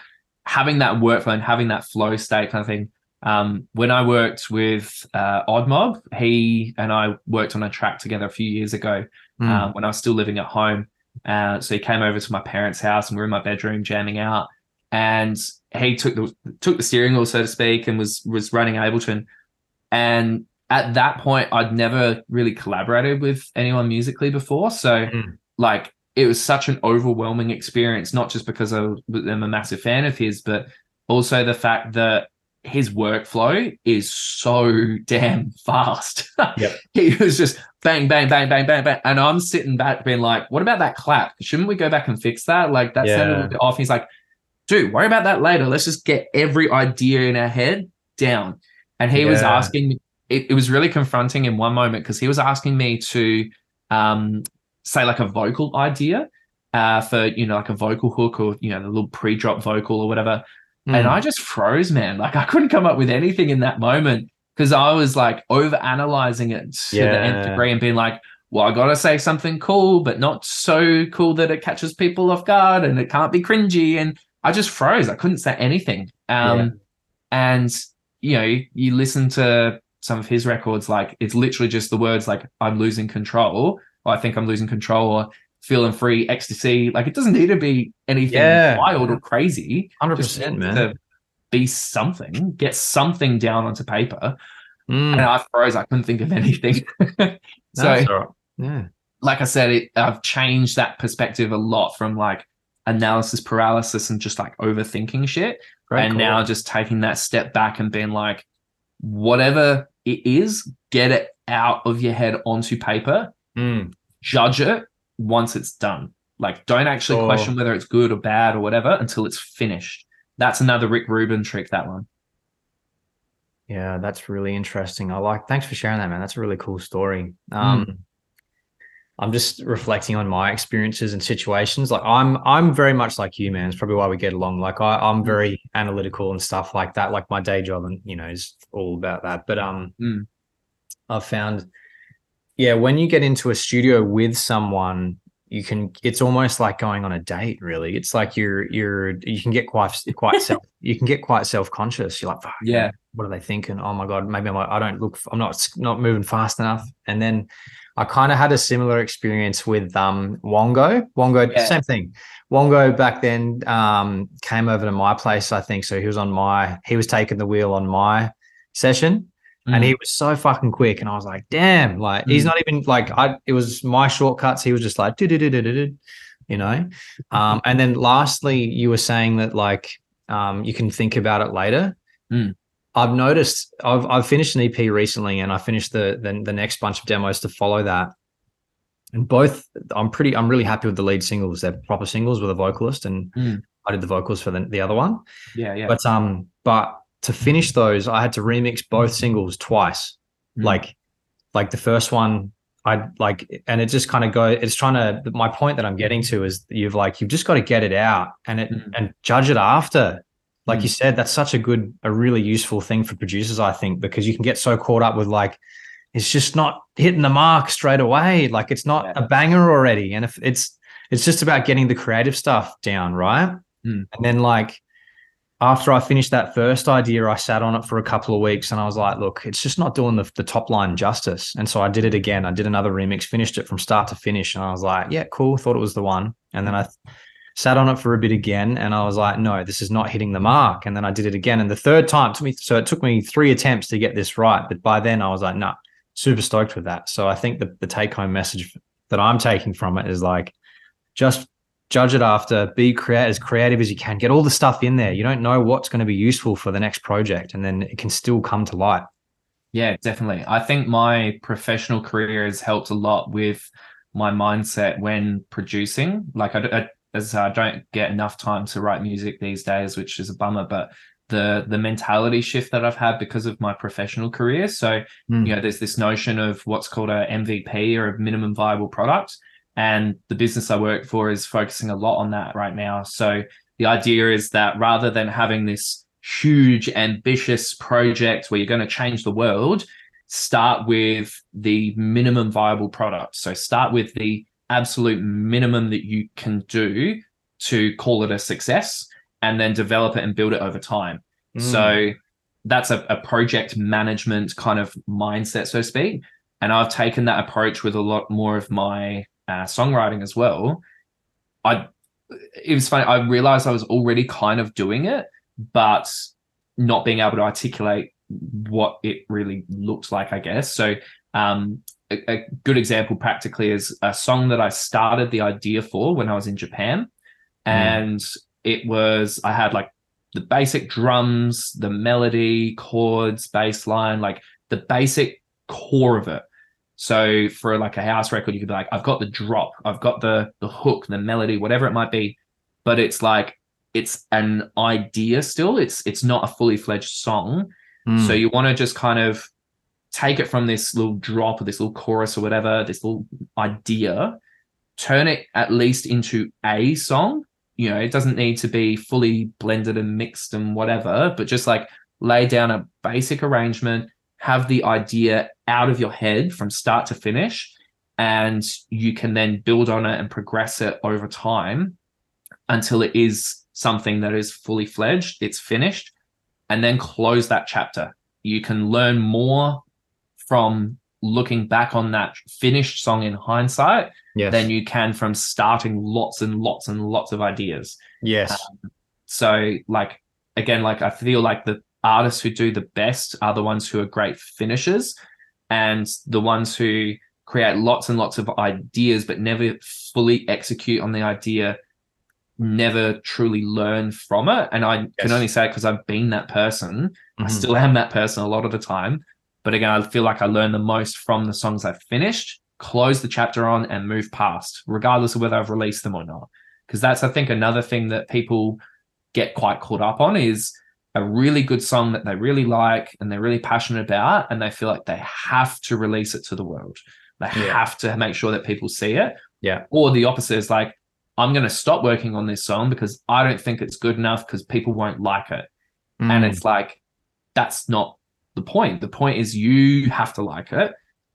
having that workflow and having that flow state kind of thing um when i worked with uh Odd Mob he and i worked on a track together a few years ago Mm. um, when i was still living at home uh so he came over to my parents house and we were in my bedroom jamming out and he took the took the steering wheel so to speak and was was running ableton and at that point i'd never really collaborated with anyone musically before so Mm. like it was such an overwhelming experience, not just because I, I'm a massive fan of his, but also the fact that his workflow is so damn fast. Yep. he was just bang, bang, bang, bang, bang, bang. And I'm sitting back being like, what about that clap? Shouldn't we go back and fix that? Like that sounded a Yeah. little bit off. He's like, dude, worry about that later. Let's just get every idea in our head down. And he was asking me, it, it was really confronting in one moment because he was asking me to um, say like a vocal idea uh, for you know like a vocal hook or you know the little pre-drop vocal or whatever and Mm. i just froze man like i couldn't come up with anything in that moment because i was like over analyzing it to the nth degree and being like well i gotta say something cool but not so cool that it catches people off guard and it can't be cringy and i just froze i couldn't say anything um Yeah. and you know you, you listen to some of his records like it's literally just the words like i'm losing control or i think i'm losing control or feeling free ecstasy like it doesn't need to be anything Yeah. wild or crazy Hundred percent, man. to be something get something down onto paper Mm. and i froze i couldn't think of anything so right. yeah, like I said, it, I've changed that perspective a lot from like analysis paralysis and just like overthinking shit. great. and call. now just taking that step back and being like, whatever it is, get it out of your head onto paper, Mm. judge it once it's done. Like, don't actually Sure. question whether it's good or bad or whatever until it's finished. That's another Rick Rubin trick, that one. Yeah, that's really interesting. I like. Thanks for sharing that, man. That's a really cool story. Hmm. Um, I'm just reflecting on my experiences and situations. Like I'm, I'm very much like you, man. It's probably why we get along. Like I. I'm very analytical and stuff like that. Like my day job, and you know, is all about that. But um, Mm. I've found, yeah, when you get into a studio with someone, you can. It's almost like going on a date. Really, it's like you're, you're, you can get quite, quite self, you can get quite self conscious. You're like, "Fuck, Yeah. what are they thinking? Oh my god, maybe I'm like, I don't look, I'm not not moving fast enough. And then I kind of had a similar experience with um Wongo. Wongo, Yeah. same thing. Wongo back then um came over to my place, I think. So he was on my, he was taking the wheel on my session. And Mm. he was so fucking quick, and I was like, "Damn!" Like he's Mm. not even like I. It was my shortcuts. He was just like, "Do do do do do do," you know. Um, and then lastly, you were saying that like um, you can think about it later. Mm. I've noticed I've I've finished an EP recently, and I finished the, the the next bunch of demos to follow that. And both, I'm pretty, I'm really happy with the lead singles. They're proper singles with a vocalist, and Mm. I did the vocals for the the other one. Yeah, yeah. But um, but to finish those, I had to remix both singles twice. Mm. Like, like the first one, I like, and it just kind of go. It's trying to. My point that I'm getting to is you've like you've just got to get it out and it Mm. and judge it after. Like Mm. you said, that's such a good, a really useful thing for producers, I think, because you can get so caught up with like, it's just not hitting the mark straight away. Like it's not Yeah. a banger already, and if it's it's just about getting the creative stuff down, right? Mm. And then like after I finished that first idea, I sat on it for a couple of weeks and I was like, look, it's just not doing the, the top line justice. And so I did it again. I did another remix, finished it from start to finish. And I was like, yeah, cool. Thought it was the one. And then I sat on it for a bit again and I was like, no, this is not hitting the mark. And then I did it again. And the third time took me, so it took me three attempts to get this right. But by then I was like, no, super stoked with that. So I think the, the take home message that I'm taking from it is like, just judge it after, be create as creative as you can, get all the stuff in there. You don't know what's going to be useful for the next project, and then it can still come to light. Yeah, definitely. I think my professional career has helped a lot with my mindset when producing. Like, I, I as I don't get enough time to write music these days, which is a bummer. But the the mentality shift that I've had because of my professional career. So mm. you know, there's this notion of what's called a MVP or a minimum viable product, and the business I work for is focusing a lot on that right now. So the idea is that rather than having this huge ambitious project where you're going to change the world, start with the minimum viable product. So start with the absolute minimum that you can do to call it a success and then develop it and build it over time. Mm. So that's a, a, project management kind of mindset, so to speak. And I've taken that approach with a lot more of my uh, songwriting as well. I it was funny. I realized I was already kind of doing it, but not being able to articulate what it really looked like. I guess so. Um, a, a good example, practically, is a song that I started the idea for when I was in Japan, mm. and it was I had like the basic drums, the melody, chords, bass line, like the basic core of it. So for like a house record, you could be like, I've got the drop, I've got the the hook, the melody, whatever it might be, but it's like it's an idea still. It's it's not a fully fledged song. Mm. So you want to just kind of take it from this little drop or this little chorus or whatever, this little idea, turn it at least into a song you know, it doesn't need to be fully blended and mixed and whatever, but just like lay down a basic arrangement, have the idea out of your head from start to finish, and you can then build on it and progress it over time until it is something that is fully fledged, it's finished, and then close that chapter. You can learn more from looking back on that finished song in hindsight yes. than you can from starting lots and lots and lots of ideas. Yes. Um, so, like, again, like I feel like the artists who do the best are the ones who are great finishers and the ones who create lots and lots of ideas but never fully execute on the idea never truly learn from it and i yes. can only say because i've been that person mm-hmm. i still am that person a lot of the time but again i feel like i learn the most from the songs i've finished close the chapter on and move past, regardless of whether I've released them or not. Because that's, I think, another thing that people get quite caught up on is a really good song that they really like and they're really passionate about, and they feel like they have to release it to the world. They yeah. have to make sure that people see it. Yeah. Or the opposite is like, I'm going to stop working on this song because I don't think it's good enough because people won't like it. Mm. And it's like, that's not the point. The point is you have to like it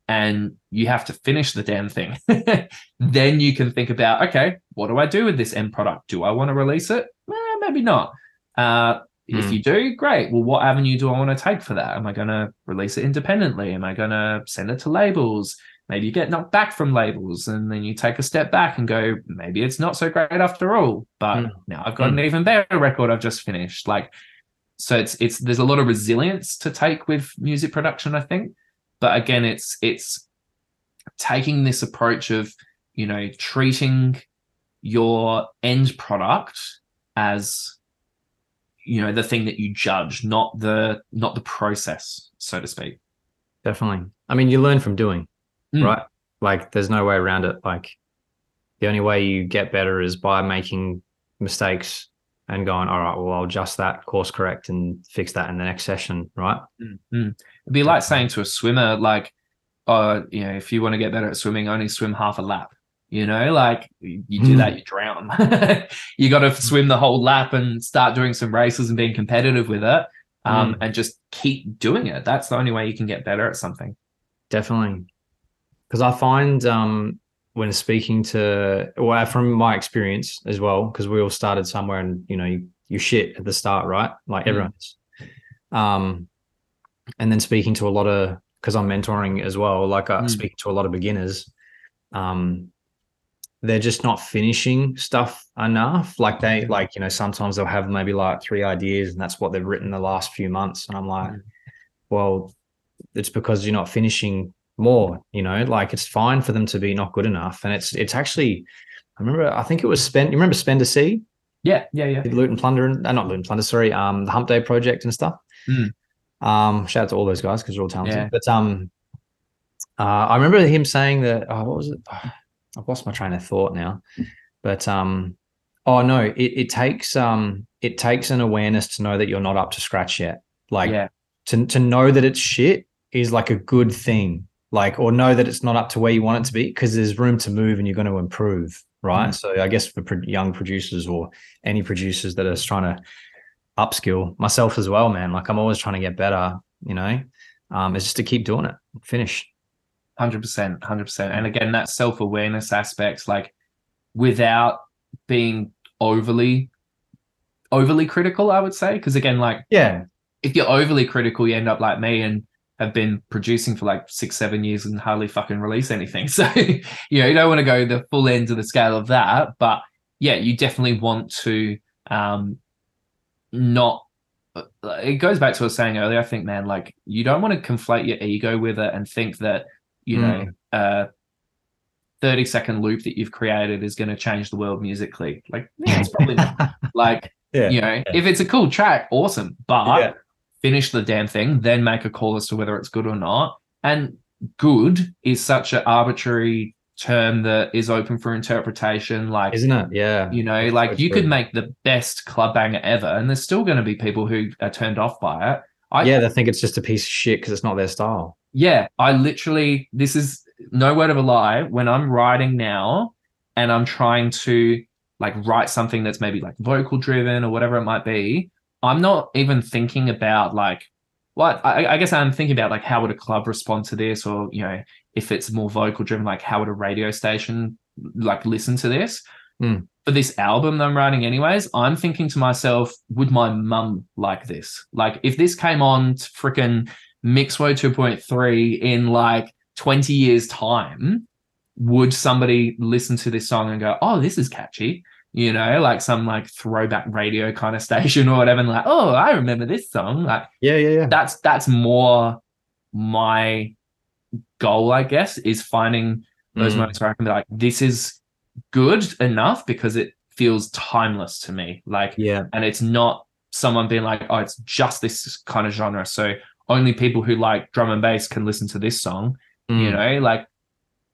and you have to finish the damn thing. then you can think about, okay, what do I do with this end product? Do I want to release it? Eh, maybe not. Uh, mm. If hmm. you do, great. Well, what avenue do I want to take for that? Am I going to release it independently? Am I going to send it to labels? Maybe you get knocked back from labels and then you take a step back and go, maybe it's not so great after all. But mm. now I've got mm. an even better record I've just finished. Like, so it's it's there's a lot of resilience to take with music production, I think. But again it's it's taking this approach of you know treating your end product as you know the thing that you judge not the not the process so to speak. Definitely. I mean you learn from doing mm. right? Like there's no way around it. Like the only way you get better is by making mistakes and going, all right, well, I'll adjust that, course correct, and fix that in the next session, right? Mm-hmm. It'd be like saying to a swimmer, like, oh, you know, if you want to get better at swimming, only swim half a lap. You know, like you do mm. that, you drown. you got to swim the whole lap and start doing some races and being competitive with it, um, mm. and just keep doing it. That's the only way you can get better at something. Definitely, because I find um, when speaking to well from my experience as well because we all started somewhere and you know you, you shit at the start right like mm. everyone's um and then speaking to a lot of because i'm mentoring as well like i uh, mm. speak to a lot of beginners um they're just not finishing stuff enough like they like you know sometimes they'll have maybe like three ideas and that's what they've written the last few months and i'm like mm. well it's because you're not finishing more you know like it's fine for them to be not good enough and it's it's actually i remember i think it was spend you remember spender c yeah yeah yeah loot and plunder and uh, not loot and plunder sorry um the hump day project and stuff mm. um shout out to all those guys because they're all talented yeah. but um uh i remember him saying that oh, what was it oh, i've lost my train of thought now but um Oh no, it, it takes um it takes an awareness to know that you're not up to scratch yet. Like yeah. to to know that it's shit is like a good thing. Like or know that it's not up to where you want it to be because there's room to move and you're going to improve, right? Mm. So I guess for pro- young producers or any producers that are trying to upskill myself as well, man. Like I'm always trying to get better, you know. Um, it's just to keep doing it, finish. Hundred percent, hundred percent. And again, that self awareness aspects, like without being overly overly critical, I would say. Because again, like yeah, if you're overly critical, you end up like me and have been producing for like six, seven years and hardly fucking release anything. So you know, you don't want to go the full end of the scale of that. But yeah, you definitely want to um not it goes back to what I was saying earlier. I think, man, like you don't want to conflate your ego with it and think that, you mm. know, uh 30 second loop that you've created is going to change the world musically. Like, yeah, it's probably not. like, yeah, you know, yeah. if it's a cool track, awesome. But. Finish the damn thing, then make a call as to whether it's good or not. And good is such an arbitrary term that is open for interpretation. Like, isn't it? Yeah. You know, like you true. could make the best club banger ever, and there's still going to be people who are turned off by it. I, yeah, they think it's just a piece of shit because it's not their style. Yeah, I literally, this is no word of a lie, when I'm writing now and I'm trying to like write something that's maybe like vocal driven or whatever it might be, I'm not even thinking about like what I, I, guess I'm thinking about like how would a club respond to this, or you know, if it's more vocal driven, like how would a radio station like listen to this? Mm. For this album that I'm writing, anyways, I'm thinking to myself, would my mum like this? Like, if this came on freaking Mixwo 2.3 in like 20 years time would somebody listen to this song and go oh this is catchy you know like some like throwback radio kind of station or whatever and like oh i remember this song like yeah yeah yeah that's that's more my goal i guess is finding those mm. moments where i can be like this is good enough because it feels timeless to me like yeah and it's not someone being like oh it's just this kind of genre so only people who like drum and bass can listen to this song Mm. You know, like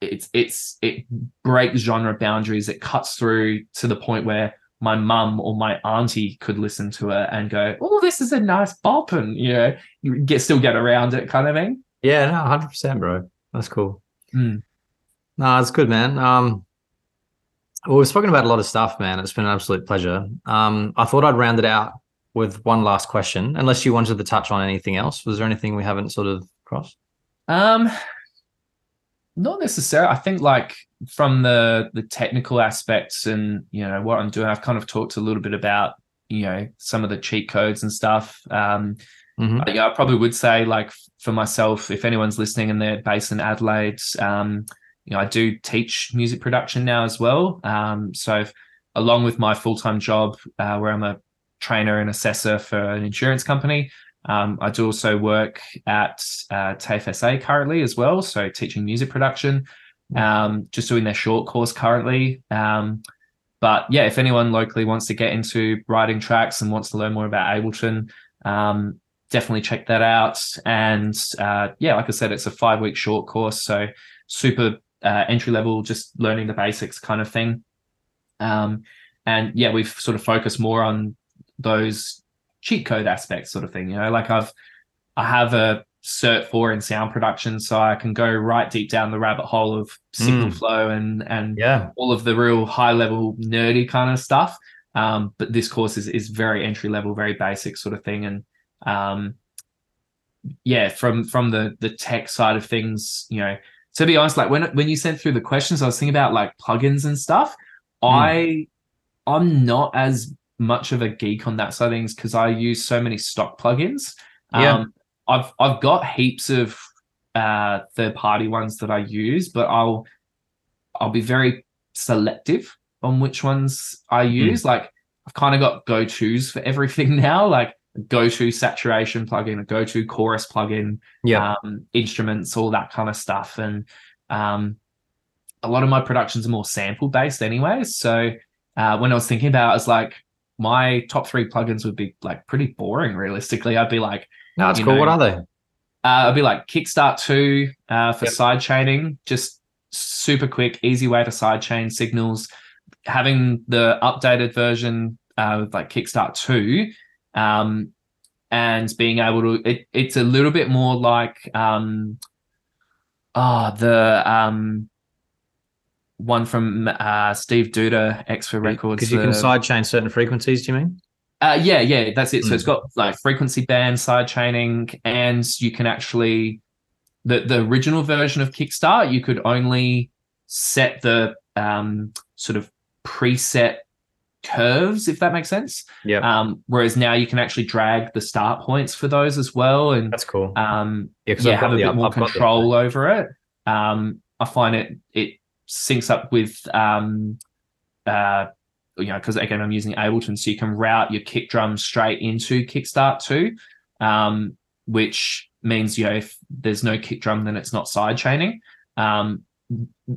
it's it's it breaks genre boundaries. It cuts through to the point where my mum or my auntie could listen to it and go, "Oh, this is a nice bop," and you know, you get still get around it, kind of thing. Yeah, no, hundred percent, bro. That's cool. Mm. No, it's good, man. Um, well, we've spoken about a lot of stuff, man. It's been an absolute pleasure. Um, I thought I'd round it out with one last question, unless you wanted to touch on anything else. Was there anything we haven't sort of crossed? Um, not necessarily. I think like from the the technical aspects and you know what I'm doing, I've kind of talked a little bit about you know some of the cheat codes and stuff. Um, mm-hmm. I, yeah, I probably would say like for myself, if anyone's listening and they're based in Adelaide, um, you know, I do teach music production now as well. Um, so along with my full time job, uh, where I'm a trainer and assessor for an insurance company, um, I do also work at uh, TAFE SA currently as well, so teaching music production. Mm. Um, just doing their short course currently. Um, but yeah, if anyone locally wants to get into writing tracks and wants to learn more about Ableton, um, definitely check that out. And uh, yeah, like I said, it's a five week short course, so super uh, entry level, just learning the basics kind of thing. Um, and yeah, we've sort of focused more on those cheat code aspect sort of thing. You know, like I've I have a Cert IV in sound production, so I can go right deep down the rabbit hole of signal mm. flow and and yeah, all of the real high level nerdy kind of stuff. Um, but this course is is very entry level, very basic sort of thing, and um, yeah, from from the the tech side of things, you know, to be honest, like when when you sent through the questions, I was thinking about like plugins and stuff. Mm. I I'm not as much of a geek on that side of things because I use so many stock plugins. Yeah. Um, I've I've got heaps of uh, third party ones that I use, but I'll I'll be very selective on which ones I hmm. use. Mm. Like I've kind of got go tos for everything now. Like go to saturation plugin, a go to chorus plugin, yeah, um, instruments, all that kind of stuff. And um, a lot of my productions are more sample based, anyway. So uh, when I was thinking about, it, I was like, my top three plugins would be like pretty boring. Realistically, I'd be like, no, it's cool. Know, what are they? Uh, I'd be like Kickstart Two uh, for yep. side chaining, just super quick, easy way to side chain signals. having the updated version uh, with like Kickstart 2 um, and being able to, it, it's a little bit more like um, ah, the um, one from uh, Steve Duda, Xfer Records. Because you can the- sidechain certain frequencies, do you mean? uh, yeah, yeah, that's it. So Mm. it's got like frequency band side chaining, and you can actually the the original version of Kickstart, you could only set the um, sort of preset curves, if that makes sense. Yeah. Um, whereas now you can actually drag the start points for those as well, and That's cool. um, yeah, yeah, I've a bit up- more control over it. Um, I find it it syncs up with um, uh, you know, because again, I'm using Ableton, so you can route your kick drum straight into Kickstart 2, um, which means you know if there's no kick drum, then it's not side chaining. Um,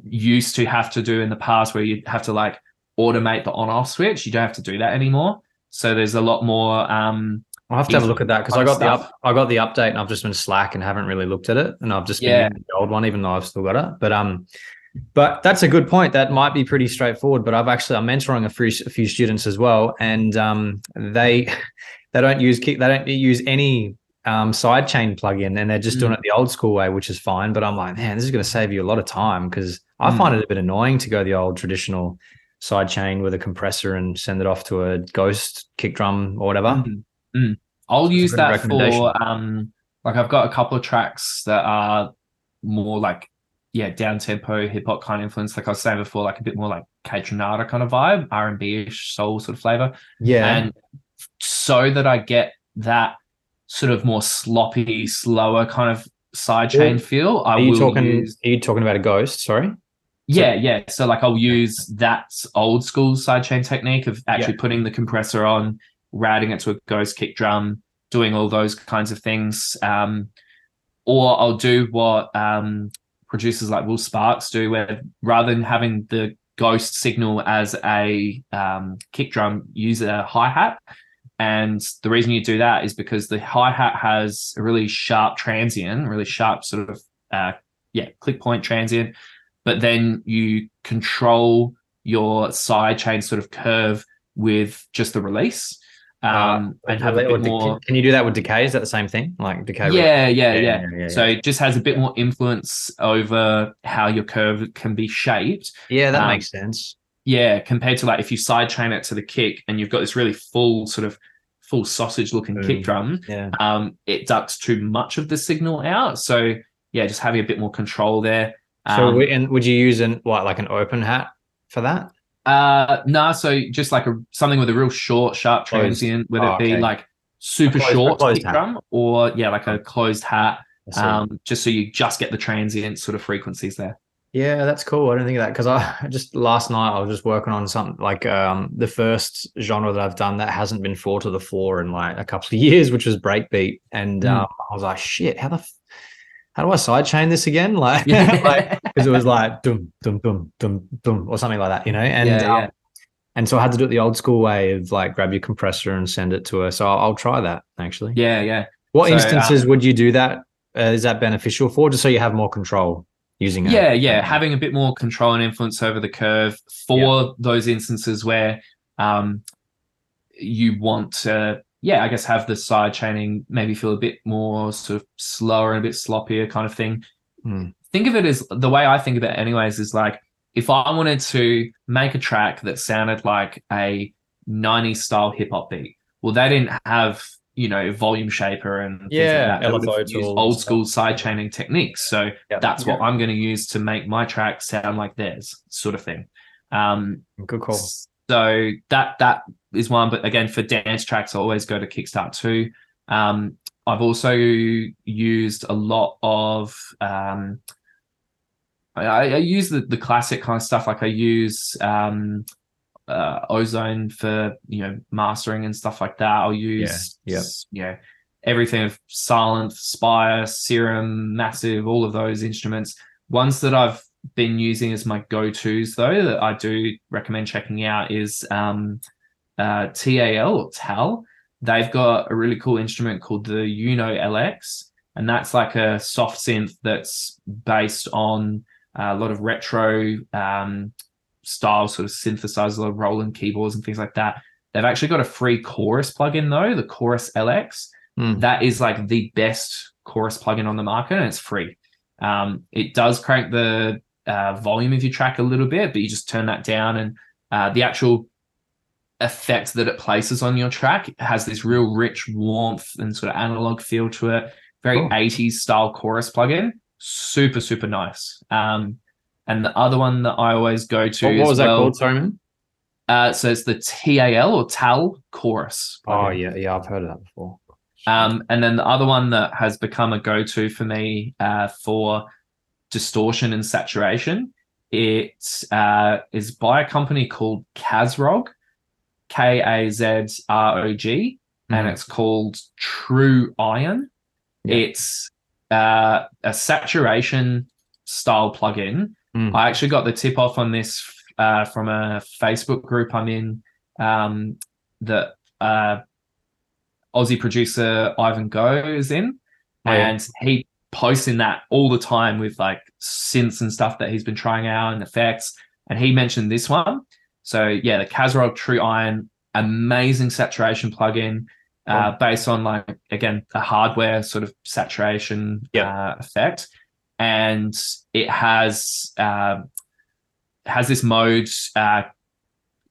used to have to do in the past where you'd have to like automate the on off switch. You don't have to do that anymore. So there's a lot more. Um, I'll have to have a look at that because I got the up, I got the update and I've just been slack and haven't really looked at it, and I've just been Yeah. using the old one, even though I've still got it. But um, but that's a good point. That might be pretty straightforward. But I've actually I'm mentoring a few a few students as well, and um, they they don't use kick, they don't use any um sidechain plugin, and they're just doing Mm. it the old school way, which is fine. But I'm like, man, this is going to save you a lot of time because I Mm. find it a bit annoying to go the old traditional sidechain with a compressor and send it off to a ghost kick drum or whatever. Mm, mm. I'll use that for um like I've got a couple of tracks that are more like yeah, down tempo hip hop kind of influence. Like I was saying before, like a bit more like Kaytranada kind of vibe, R and B ish soul sort of flavor. Yeah. And so that I get that sort of more sloppy, slower kind of sidechain Yeah. feel, I Are you will talking? use Are you talking about a ghost? Sorry. yeah, yeah. So like I'll use that old school sidechain technique of actually putting the compressor on, routing it to a ghost kick drum, doing all those kinds of things. Um, or I'll do what um, producers like Will Sparks do, where rather than having the ghost signal as a um, kick drum, use a hi hat. And the reason you do that is because the hi hat has a really sharp transient, really sharp sort of uh, yeah click point transient but then you control your side chain sort of curve with just the release um, and have a bit more. Can you do that with decay? Is that the same thing? Like decay? Yeah, yeah, Yeah, yeah, yeah, yeah, So it just has a bit more influence over how your curve can be shaped. Yeah, that Um, makes sense. Yeah, compared to like if you side chain it to the kick and you've got this really full sort of full sausage looking kick Mm. drum, um, it ducks too much of the signal out. So yeah, just having a bit more control there. So, Um, and would you use an what, like an open hat for that? Uh, no, so just like a something with a real short, sharp transient, whether Oh, it be okay. like super closed- short closed drum or yeah, like a closed hat. Um, just so you just get the transient sort of frequencies there. Yeah, that's cool. I didn't think of that because I just last night I was just working on something like um the first genre that I've done that hasn't been four to the floor in like a couple of years, which was breakbeat, and Mm. um, I was like, shit, how the how do I sidechain this again? Like, Yeah. like because it was like dum dum dum dum dum or something like that, you know. And Yeah, um, and so I had to do it the old school way of like grab your compressor and send it to her. So I'll, I'll try that actually. yeah, yeah. What So, instances would you do that? Uh, is that beneficial for just so you have more control using it? Yeah, yeah. Having a bit more control and influence over the curve for those instances where um you want to yeah, I guess have the side chaining maybe feel a bit more sort of slower and a bit sloppier kind of thing. Hmm. Think of it as the way I think of it anyways is like if I wanted to make a track that sounded like a 90s style hip hop beat, well they didn't have, you know, volume shaper and Yeah, like that. They LFO tools old school side chaining techniques. So that's what I'm going to use to make my track sound like theirs, sort of thing. Um, Good call. So that that is one, but again, for dance tracks, I always go to Kickstart 2. Um, I've also used a lot of um, I, I use the, the classic kind of stuff. Like I use um, uh, Ozone for you know mastering and stuff like that. I'll use yeah. you know everything of Sylenth, Spire, Serum, Massive, all of those instruments. Ones that I've been using as my go-tos though that I do recommend checking out is um, uh, TAL or TAL. They've got a really cool instrument called the Uno LX, and that's like a soft synth that's based on a lot of retro um, style sort of synthesizers, like Roland keyboards and things like that. They've actually got a free chorus plugin though, the Chorus LX. Mm. That is like the best chorus plugin on the market, and it's free. Um, it does crank the uh, volume of your track a little bit, but you just turn that down, and uh, the actual effect that it places on your track has this real rich warmth and sort of analog feel to it. Very Cool. 80s style chorus plugin. Super, super nice. Um, and the other one that I always go to What, what as was that called? Sorry, man. Uh, so it's the TAL or TAL chorus. Oh yeah, yeah, I've heard of that before. Um, and then the other one that has become a go-to for me uh, for distortion and saturation, it uh, is by a company called Kazrog, K A Z R O G, and Mhm. it's called True Iron. Yeah. It's uh, a saturation style plugin. Mm. I actually got the tip off on this uh, from a Facebook group I'm in um, that uh, Aussie producer Ivan Gough is in, Oh, yeah. and he posts in that all the time with like synths and stuff that he's been trying out and effects. And he mentioned this one. So yeah, the Kazrog True Iron, amazing saturation plugin, uh, based on like again a hardware sort of saturation uh, effect, and it has uh, has this mode uh,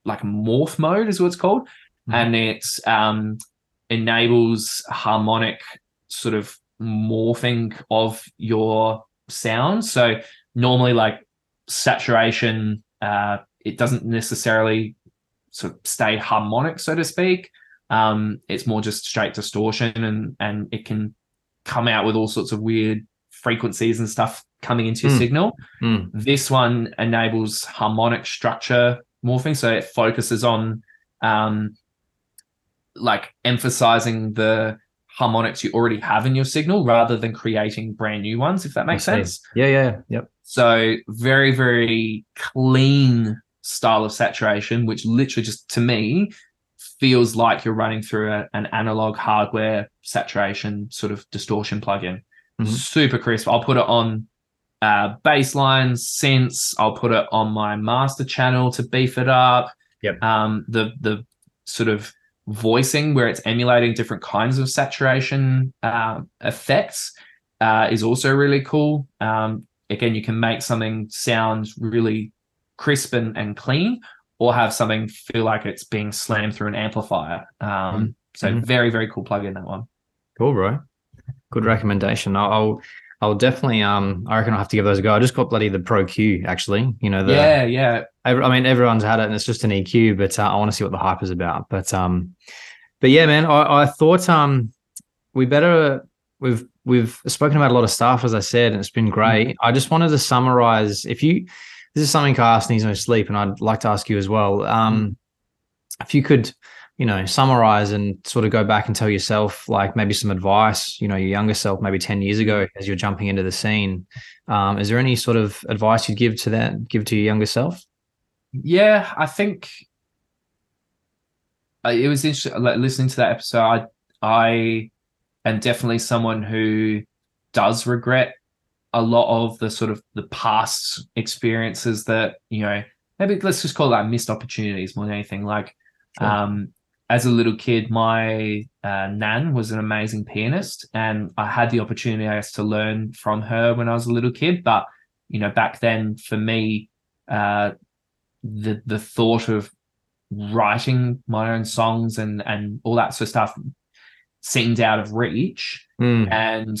like morph mode is what it's called, Mhm. and it um, enables harmonic sort of morphing of your sound. So normally, like saturation, uh, it doesn't necessarily sort of stay harmonic, so to speak. Um, it's more just straight distortion, and and it can come out with all sorts of weird frequencies and stuff coming into your Mm. signal. Mm. This one enables harmonic structure morphing, so it focuses on um, like emphasizing the harmonics you already have in your signal rather than creating brand new ones, if that makes sense. Yeah, yeah, yep. So very, very clean style of saturation, which literally just to me feels like you're running through a, an analog hardware saturation sort of distortion plugin. Mhm. Super crisp. I'll put it on uh, bass lines, synths. I'll put it on my master channel to beef it up. Yep. Um, the the sort of voicing where it's emulating different kinds of saturation um, effects uh, is also really cool. Um, again, you can make something sound really crisp and, and clean, or have something feel like it's being slammed through an amplifier. Um, So Mhm. very very cool plug in that one. Cool, bro. Good recommendation. I'll, I'll, definitely. Um, I reckon I'll have to give those a go. I just got bloody the Pro Q actually. You know the. yeah, yeah, I, I mean, everyone's had it, and it's just an EQ. But uh, I want to see what the hype is about. But um, but yeah, man. I, I thought um, we better. We've we've spoken about a lot of stuff, as I said, and it's been great. I just wanted to summarize. If you, this is something Carson needs no sleep, and I'd like to ask you as well. Um, if you could, you know, summarize and sort of go back and tell yourself, like maybe some advice, you know, your younger self, maybe ten years ago, as you're jumping into the scene. Um, is there any sort of advice you'd give to that, give to your younger self? yeah. I think uh, it was interesting like, listening to that episode. I, I am definitely someone who does regret a lot of the sort of the past experiences that you know maybe let's just call that missed opportunities more than anything like Sure. um as a little kid my uh, nan was an amazing pianist and i had the opportunity I guess, to learn from her when i was a little kid but you know back then for me uh the the thought of writing my own songs and and all that sort of stuff seemed out of reach. Mm, and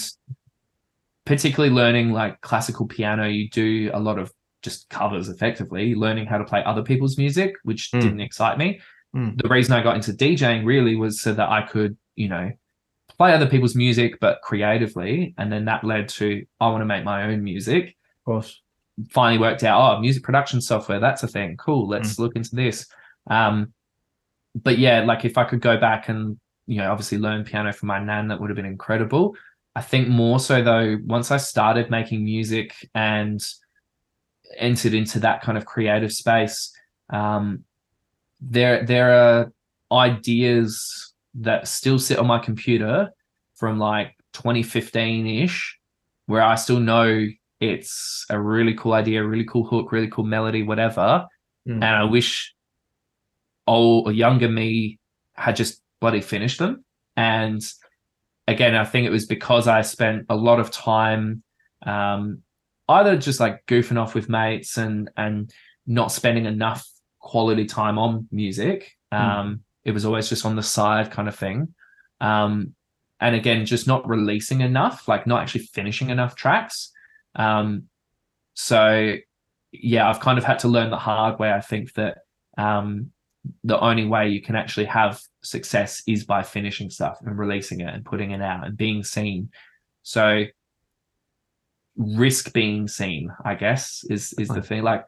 particularly learning like classical piano you do a lot of just covers effectively learning how to play other people's music which Mm. didn't excite me Mm. the reason i got into djing really was so that i could you know play other people's music but creatively. And then that led to i want to make my own music. Of course. finally worked out oh music production software that's a thing. Cool let's look into this. Um but yeah like if i could go back and you know obviously learn piano from my nan that would have been incredible. I think more so though once i started making music and entered into that kind of creative space um there there are ideas that still sit on my computer from like 2015-ish where i still know it's a really cool idea really cool hook really cool melody whatever mm. and I wish old or younger me had just bloody finished them. And again, I think it was because I spent a lot of time um, either just like goofing off with mates and and not spending enough quality time on music. Hmm. Um, mm. It was always just on the side kind of thing. Um, and again, just not releasing enough, like not actually finishing enough tracks. Um, so yeah, I've kind of had to learn the hard way. I think that um, the only way you can actually have success is by finishing stuff and releasing it and putting it out and being seen. So risk being seen, I guess, is is the thing. Like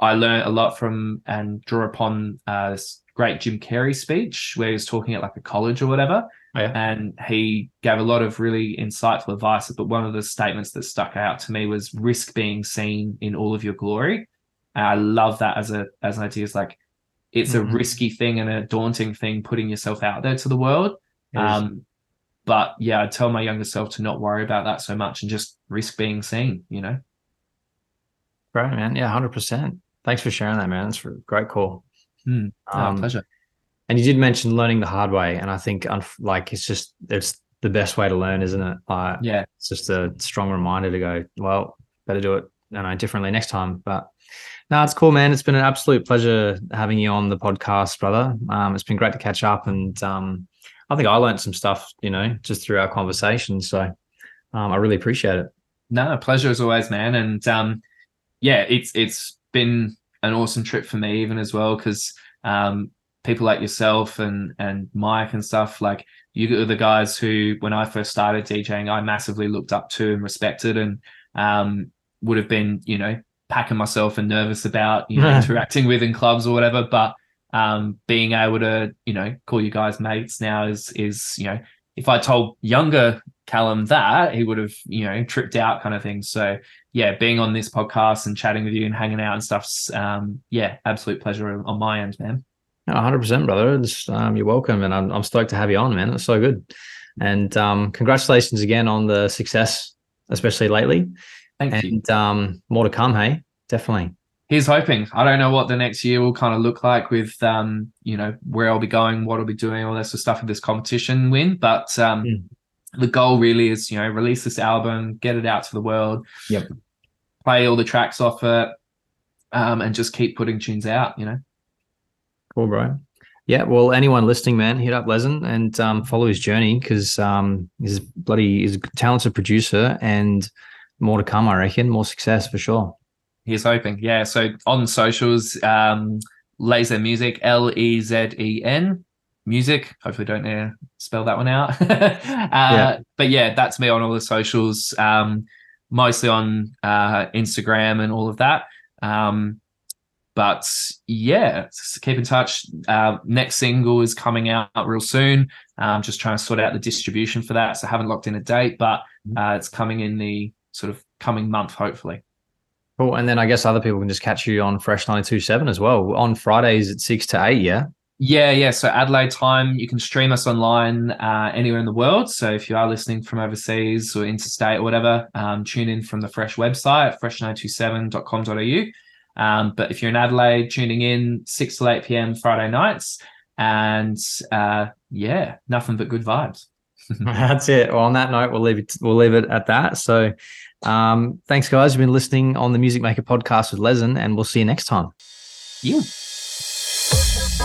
I learned a lot from and draw upon uh, this great Jim Carrey speech where he was talking at like a college or whatever. Oh, yeah. And he gave a lot of really insightful advice. But one of the statements that stuck out to me was risk being seen in all of your glory. And I love that as a as an idea. It's like it's mm-hmm. a risky thing and a daunting thing putting yourself out there to the world. Um, but yeah, I tell my younger self to not worry about that so much and just risk being seen, you know? Right, man. Yeah, 100%. Thanks for sharing that, man. That's a great call. Mm, um, pleasure. And you did mention learning the hard way. And I think, like, it's just, it's the best way to learn, isn't it? Uh, yeah. It's just a strong reminder to go, well, better do it, you know, differently next time. But no, it's cool, man. It's been an absolute pleasure having you on the podcast, brother. Um, it's been great to catch up, and um, I think I learned some stuff, you know, just through our conversation. So um, I really appreciate it. No, pleasure as always, man. And um, yeah, it's it's been an awesome trip for me, even as well, because um, people like yourself and and Mike and stuff like you are the guys who, when I first started DJing, I massively looked up to and respected, and um, would have been, you know, packing myself and nervous about you know interacting with in clubs or whatever. But um, being able to you know call you guys mates now is is you know if i told younger callum that he would have you know tripped out kind of thing. So yeah being on this podcast and chatting with you and hanging out and stuff's um, yeah absolute pleasure on my end man 100% brother um, you're welcome and I'm, I'm stoked to have you on man it's so good and um, congratulations again on the success especially lately Thank and, you. um, more to come. Hey, definitely. Here's hoping. I don't know what the next year will kind of look like with, um, you know, where I'll be going, what I'll be doing, all that sort of stuff with this competition win. But um, mm. The goal really is, you know, release this album, get it out to the world. Yep. Play all the tracks off it, um, and just keep putting tunes out. You know. Cool, bro. Yeah, well, anyone listening, man, hit up Lezen and um, follow his journey because um, he's bloody he's a talented producer and more to come, I reckon. More success for sure. He's hoping. Yeah. So on socials, um, Lezen Music, L E Z E N music. Hopefully, don't uh, spell that one out. uh, yeah. But yeah, that's me on all the socials, um, mostly on uh, Instagram and all of that. Um, but yeah, keep in touch. Uh, next single is coming out real soon. I'm just trying to sort out the distribution for that, so I haven't locked in a date, but mm-hmm. uh, it's coming in the sort of coming month, hopefully. Cool. And then I guess other people can just catch you on Fresh 92.7 as well on Fridays at 6 to 8, yeah? Yeah, yeah. So Adelaide time, you can stream us online uh, anywhere in the world. So if you are listening from overseas or interstate or whatever, um, tune in from the Fresh website, fresh927.com.au. Um, but if you're in Adelaide, tuning in 6 to 8 p.m. Friday nights. And uh, yeah, nothing but good vibes. That's it. Well, on that note, we'll leave it. We'll leave it at that. So, um, thanks, guys. You've been listening on the Music Maker podcast with Lezen, and we'll see you next time. You.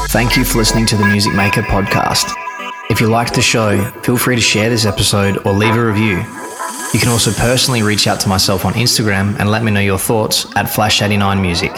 Thank you for listening to the Music Maker podcast. If you liked the show, feel free to share this episode or leave a review. You can also personally reach out to myself on Instagram and let me know your thoughts at Flash89 Music.